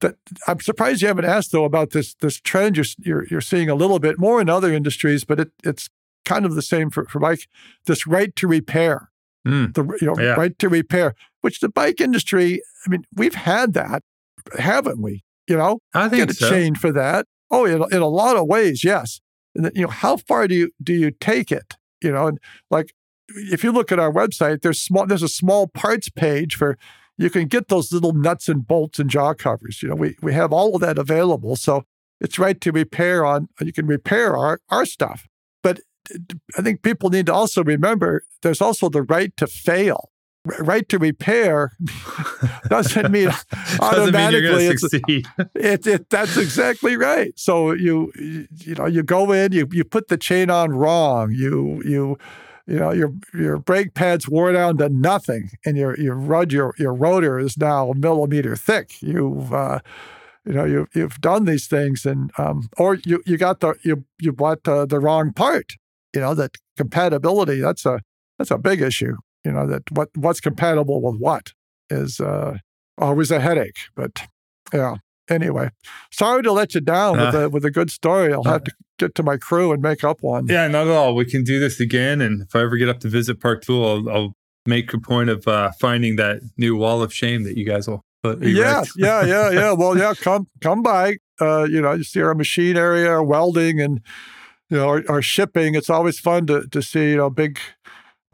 That I'm surprised you haven't asked though about this this trend you're you're, you're seeing a little bit more in other industries, but it, it's kind of the same for for bike. This right to repair, Mm. the you know Yeah. right to repair, which the bike industry. I mean, we've had that, haven't we? You know, i think get a so chain for that. Oh, in, in a lot of ways, yes. And then, you know, how far do you do you take it? You know, and like if you look at our website, there's small there's a small parts page for you can get those little nuts and bolts and jaw covers. You know, we we have all of that available. So it's right to repair on you can repair our our stuff. But I think people need to also remember there's also the right to fail. Right to repair doesn't mean doesn't mean automatically it's succeed it, it that's exactly right. So you you you know you go in you you put the chain on wrong. You you you know your your brake pads wore down to nothing, and your your your your rotor is now a millimeter thick. You've uh, you know you you've done these things, and um, or you you got the you you bought the, the wrong part. You know that compatibility. That's a that's a big issue. You know that what what's compatible with what is uh, always a headache. But yeah. Anyway, sorry to let you down uh, with a with a good story. I'll have to get to my crew and make up one. Yeah, not at all. We can do this again, and if I ever get up to visit Park Tool, I'll, I'll make a point of uh, finding that new wall of shame that you guys will put. Yeah, yeah, yeah, yeah. Well, yeah, come come by. Uh, you know, you see our machine area, our welding, and you know our, our shipping. It's always fun to to see you know big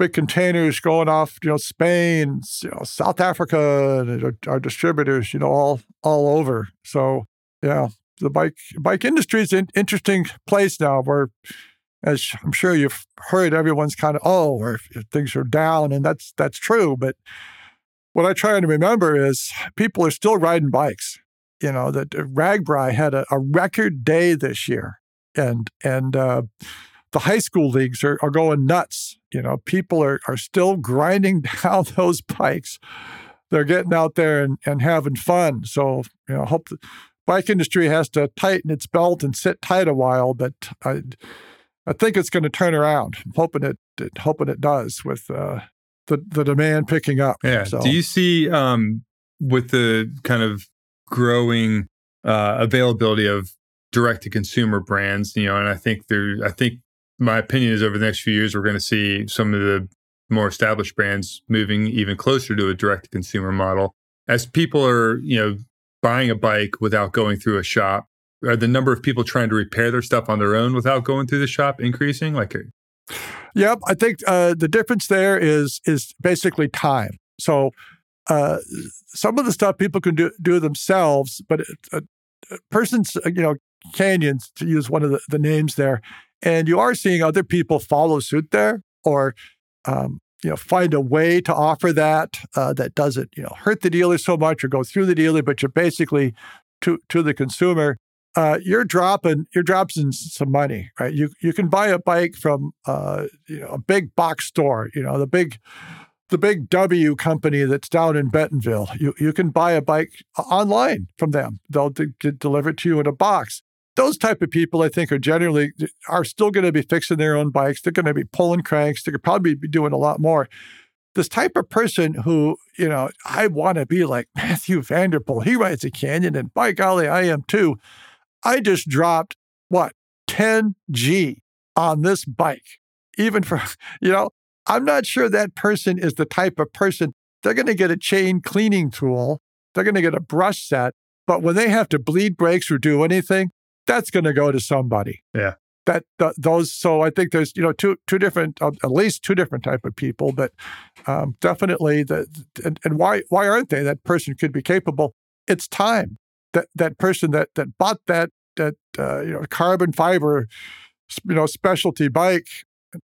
big containers going off, you know, Spain, you know, South Africa, and our, our distributors, you know, all all over. So yeah, the bike bike industry is an interesting place now where as I'm sure you've heard, everyone's kind of, oh, or things are down, and that's that's true. But what I try to remember is people are still riding bikes. You know that RAGBRAI had a, a record day this year, and and uh, the high school leagues are, are going nuts. You know, people are are still grinding down those bikes. They're getting out there and, and having fun. So you know, hope the bike industry has to tighten its belt and sit tight a while. But I I think it's going to turn around. I'm hoping it, it hoping it does with uh, the the demand picking up. Yeah. So. Do you see um, with the kind of growing uh, availability of direct to consumer brands? You know, and I think there, I think my opinion is over the next few years we're going to see some of the more established brands moving even closer to a direct to consumer model as people are you know buying a bike without going through a shop are the number of people trying to repair their stuff on their own without going through the shop increasing? Like, yep, I think uh, the difference there is is basically time. So, uh, some of the stuff people can do do themselves, but a, a person's uh, you know canyons to use one of the, the names there, and you are seeing other people follow suit there, or um, you know find a way to offer that uh, that doesn't you know hurt the dealer so much or go through the dealer, but you're basically to to the consumer uh, you're dropping you're dropping some money, right? You you can buy a bike from uh, you know a big box store, you know the big the big W company that's down in Bentonville. You you can buy a bike online from them. They'll de- deliver it to you in a box. Those type of people, I think, are generally are still going to be fixing their own bikes. They're going to be pulling cranks. They could probably be doing a lot more. This type of person who, you know, I want to be like Mathieu van der Poel. He rides a Canyon, and by golly, I am too I just dropped what 10G on this bike. Even for, you know, I'm not sure that person is the type of person they're going to get a chain cleaning tool, they're going to get a brush set, but when they have to bleed brakes or do anything, that's going to go to somebody. Yeah. That th- those so I think there's you know two two different uh, at least two different type of people, but um, definitely the and, and why why aren't they? That person could be capable. It's time that that person that that bought that that uh, you know carbon fiber you know specialty bike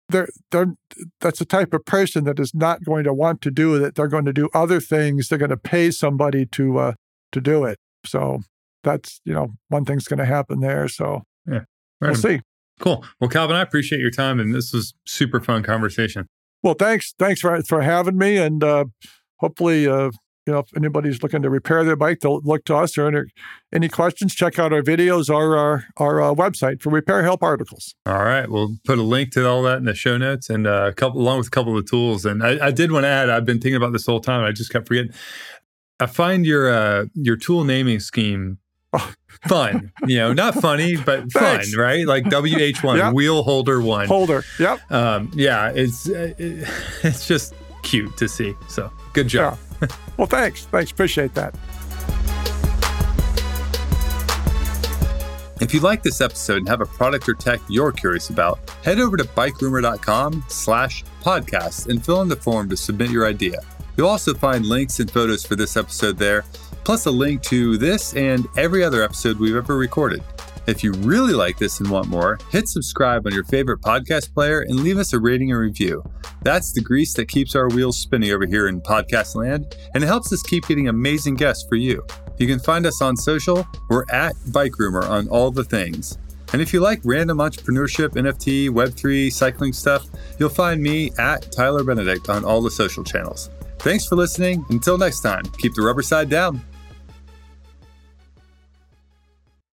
they're, they're that's the type of person that is not going to want to do that. they're going to do other things they're going to pay somebody to uh to do it so that's you know one thing's going to happen there so yeah right. we'll see cool well calvin i appreciate your time and this was super fun conversation well thanks thanks for for having me and uh hopefully uh you know, if anybody's looking to repair their bike, they'll look to us. Or any, any questions, check out our videos or our, our uh, website for repair help articles. All right. We'll put a link to all that in the show notes and uh, a couple, along with a couple of the tools. And I, I did want to add, I've been thinking about this whole time. I just kept forgetting. I find your uh, your tool naming scheme fun. you know, not funny, but fun, right? Like WH1, yep. wheel holder one. Holder. Yep. Um, yeah, it's uh, it, it's just cute to see. So good job. Yeah. well, thanks. Thanks. Appreciate that. If you like this episode and have a product or tech you're curious about, head over to bikerumor.com slash podcast and fill in the form to submit your idea. You'll also find links and photos for this episode there, plus a link to this and every other episode we've ever recorded. If you really like this and want more, hit subscribe on your favorite podcast player and leave us a rating and review. That's the grease that keeps our wheels spinning over here in podcast land, and it helps us keep getting amazing guests for you. You can find us on social. We're at Bikerumor on all the things. And if you like random entrepreneurship, NFT, Web3, cycling stuff, you'll find me at Tyler Benedict on all the social channels. Thanks for listening. Until next time, keep the rubber side down.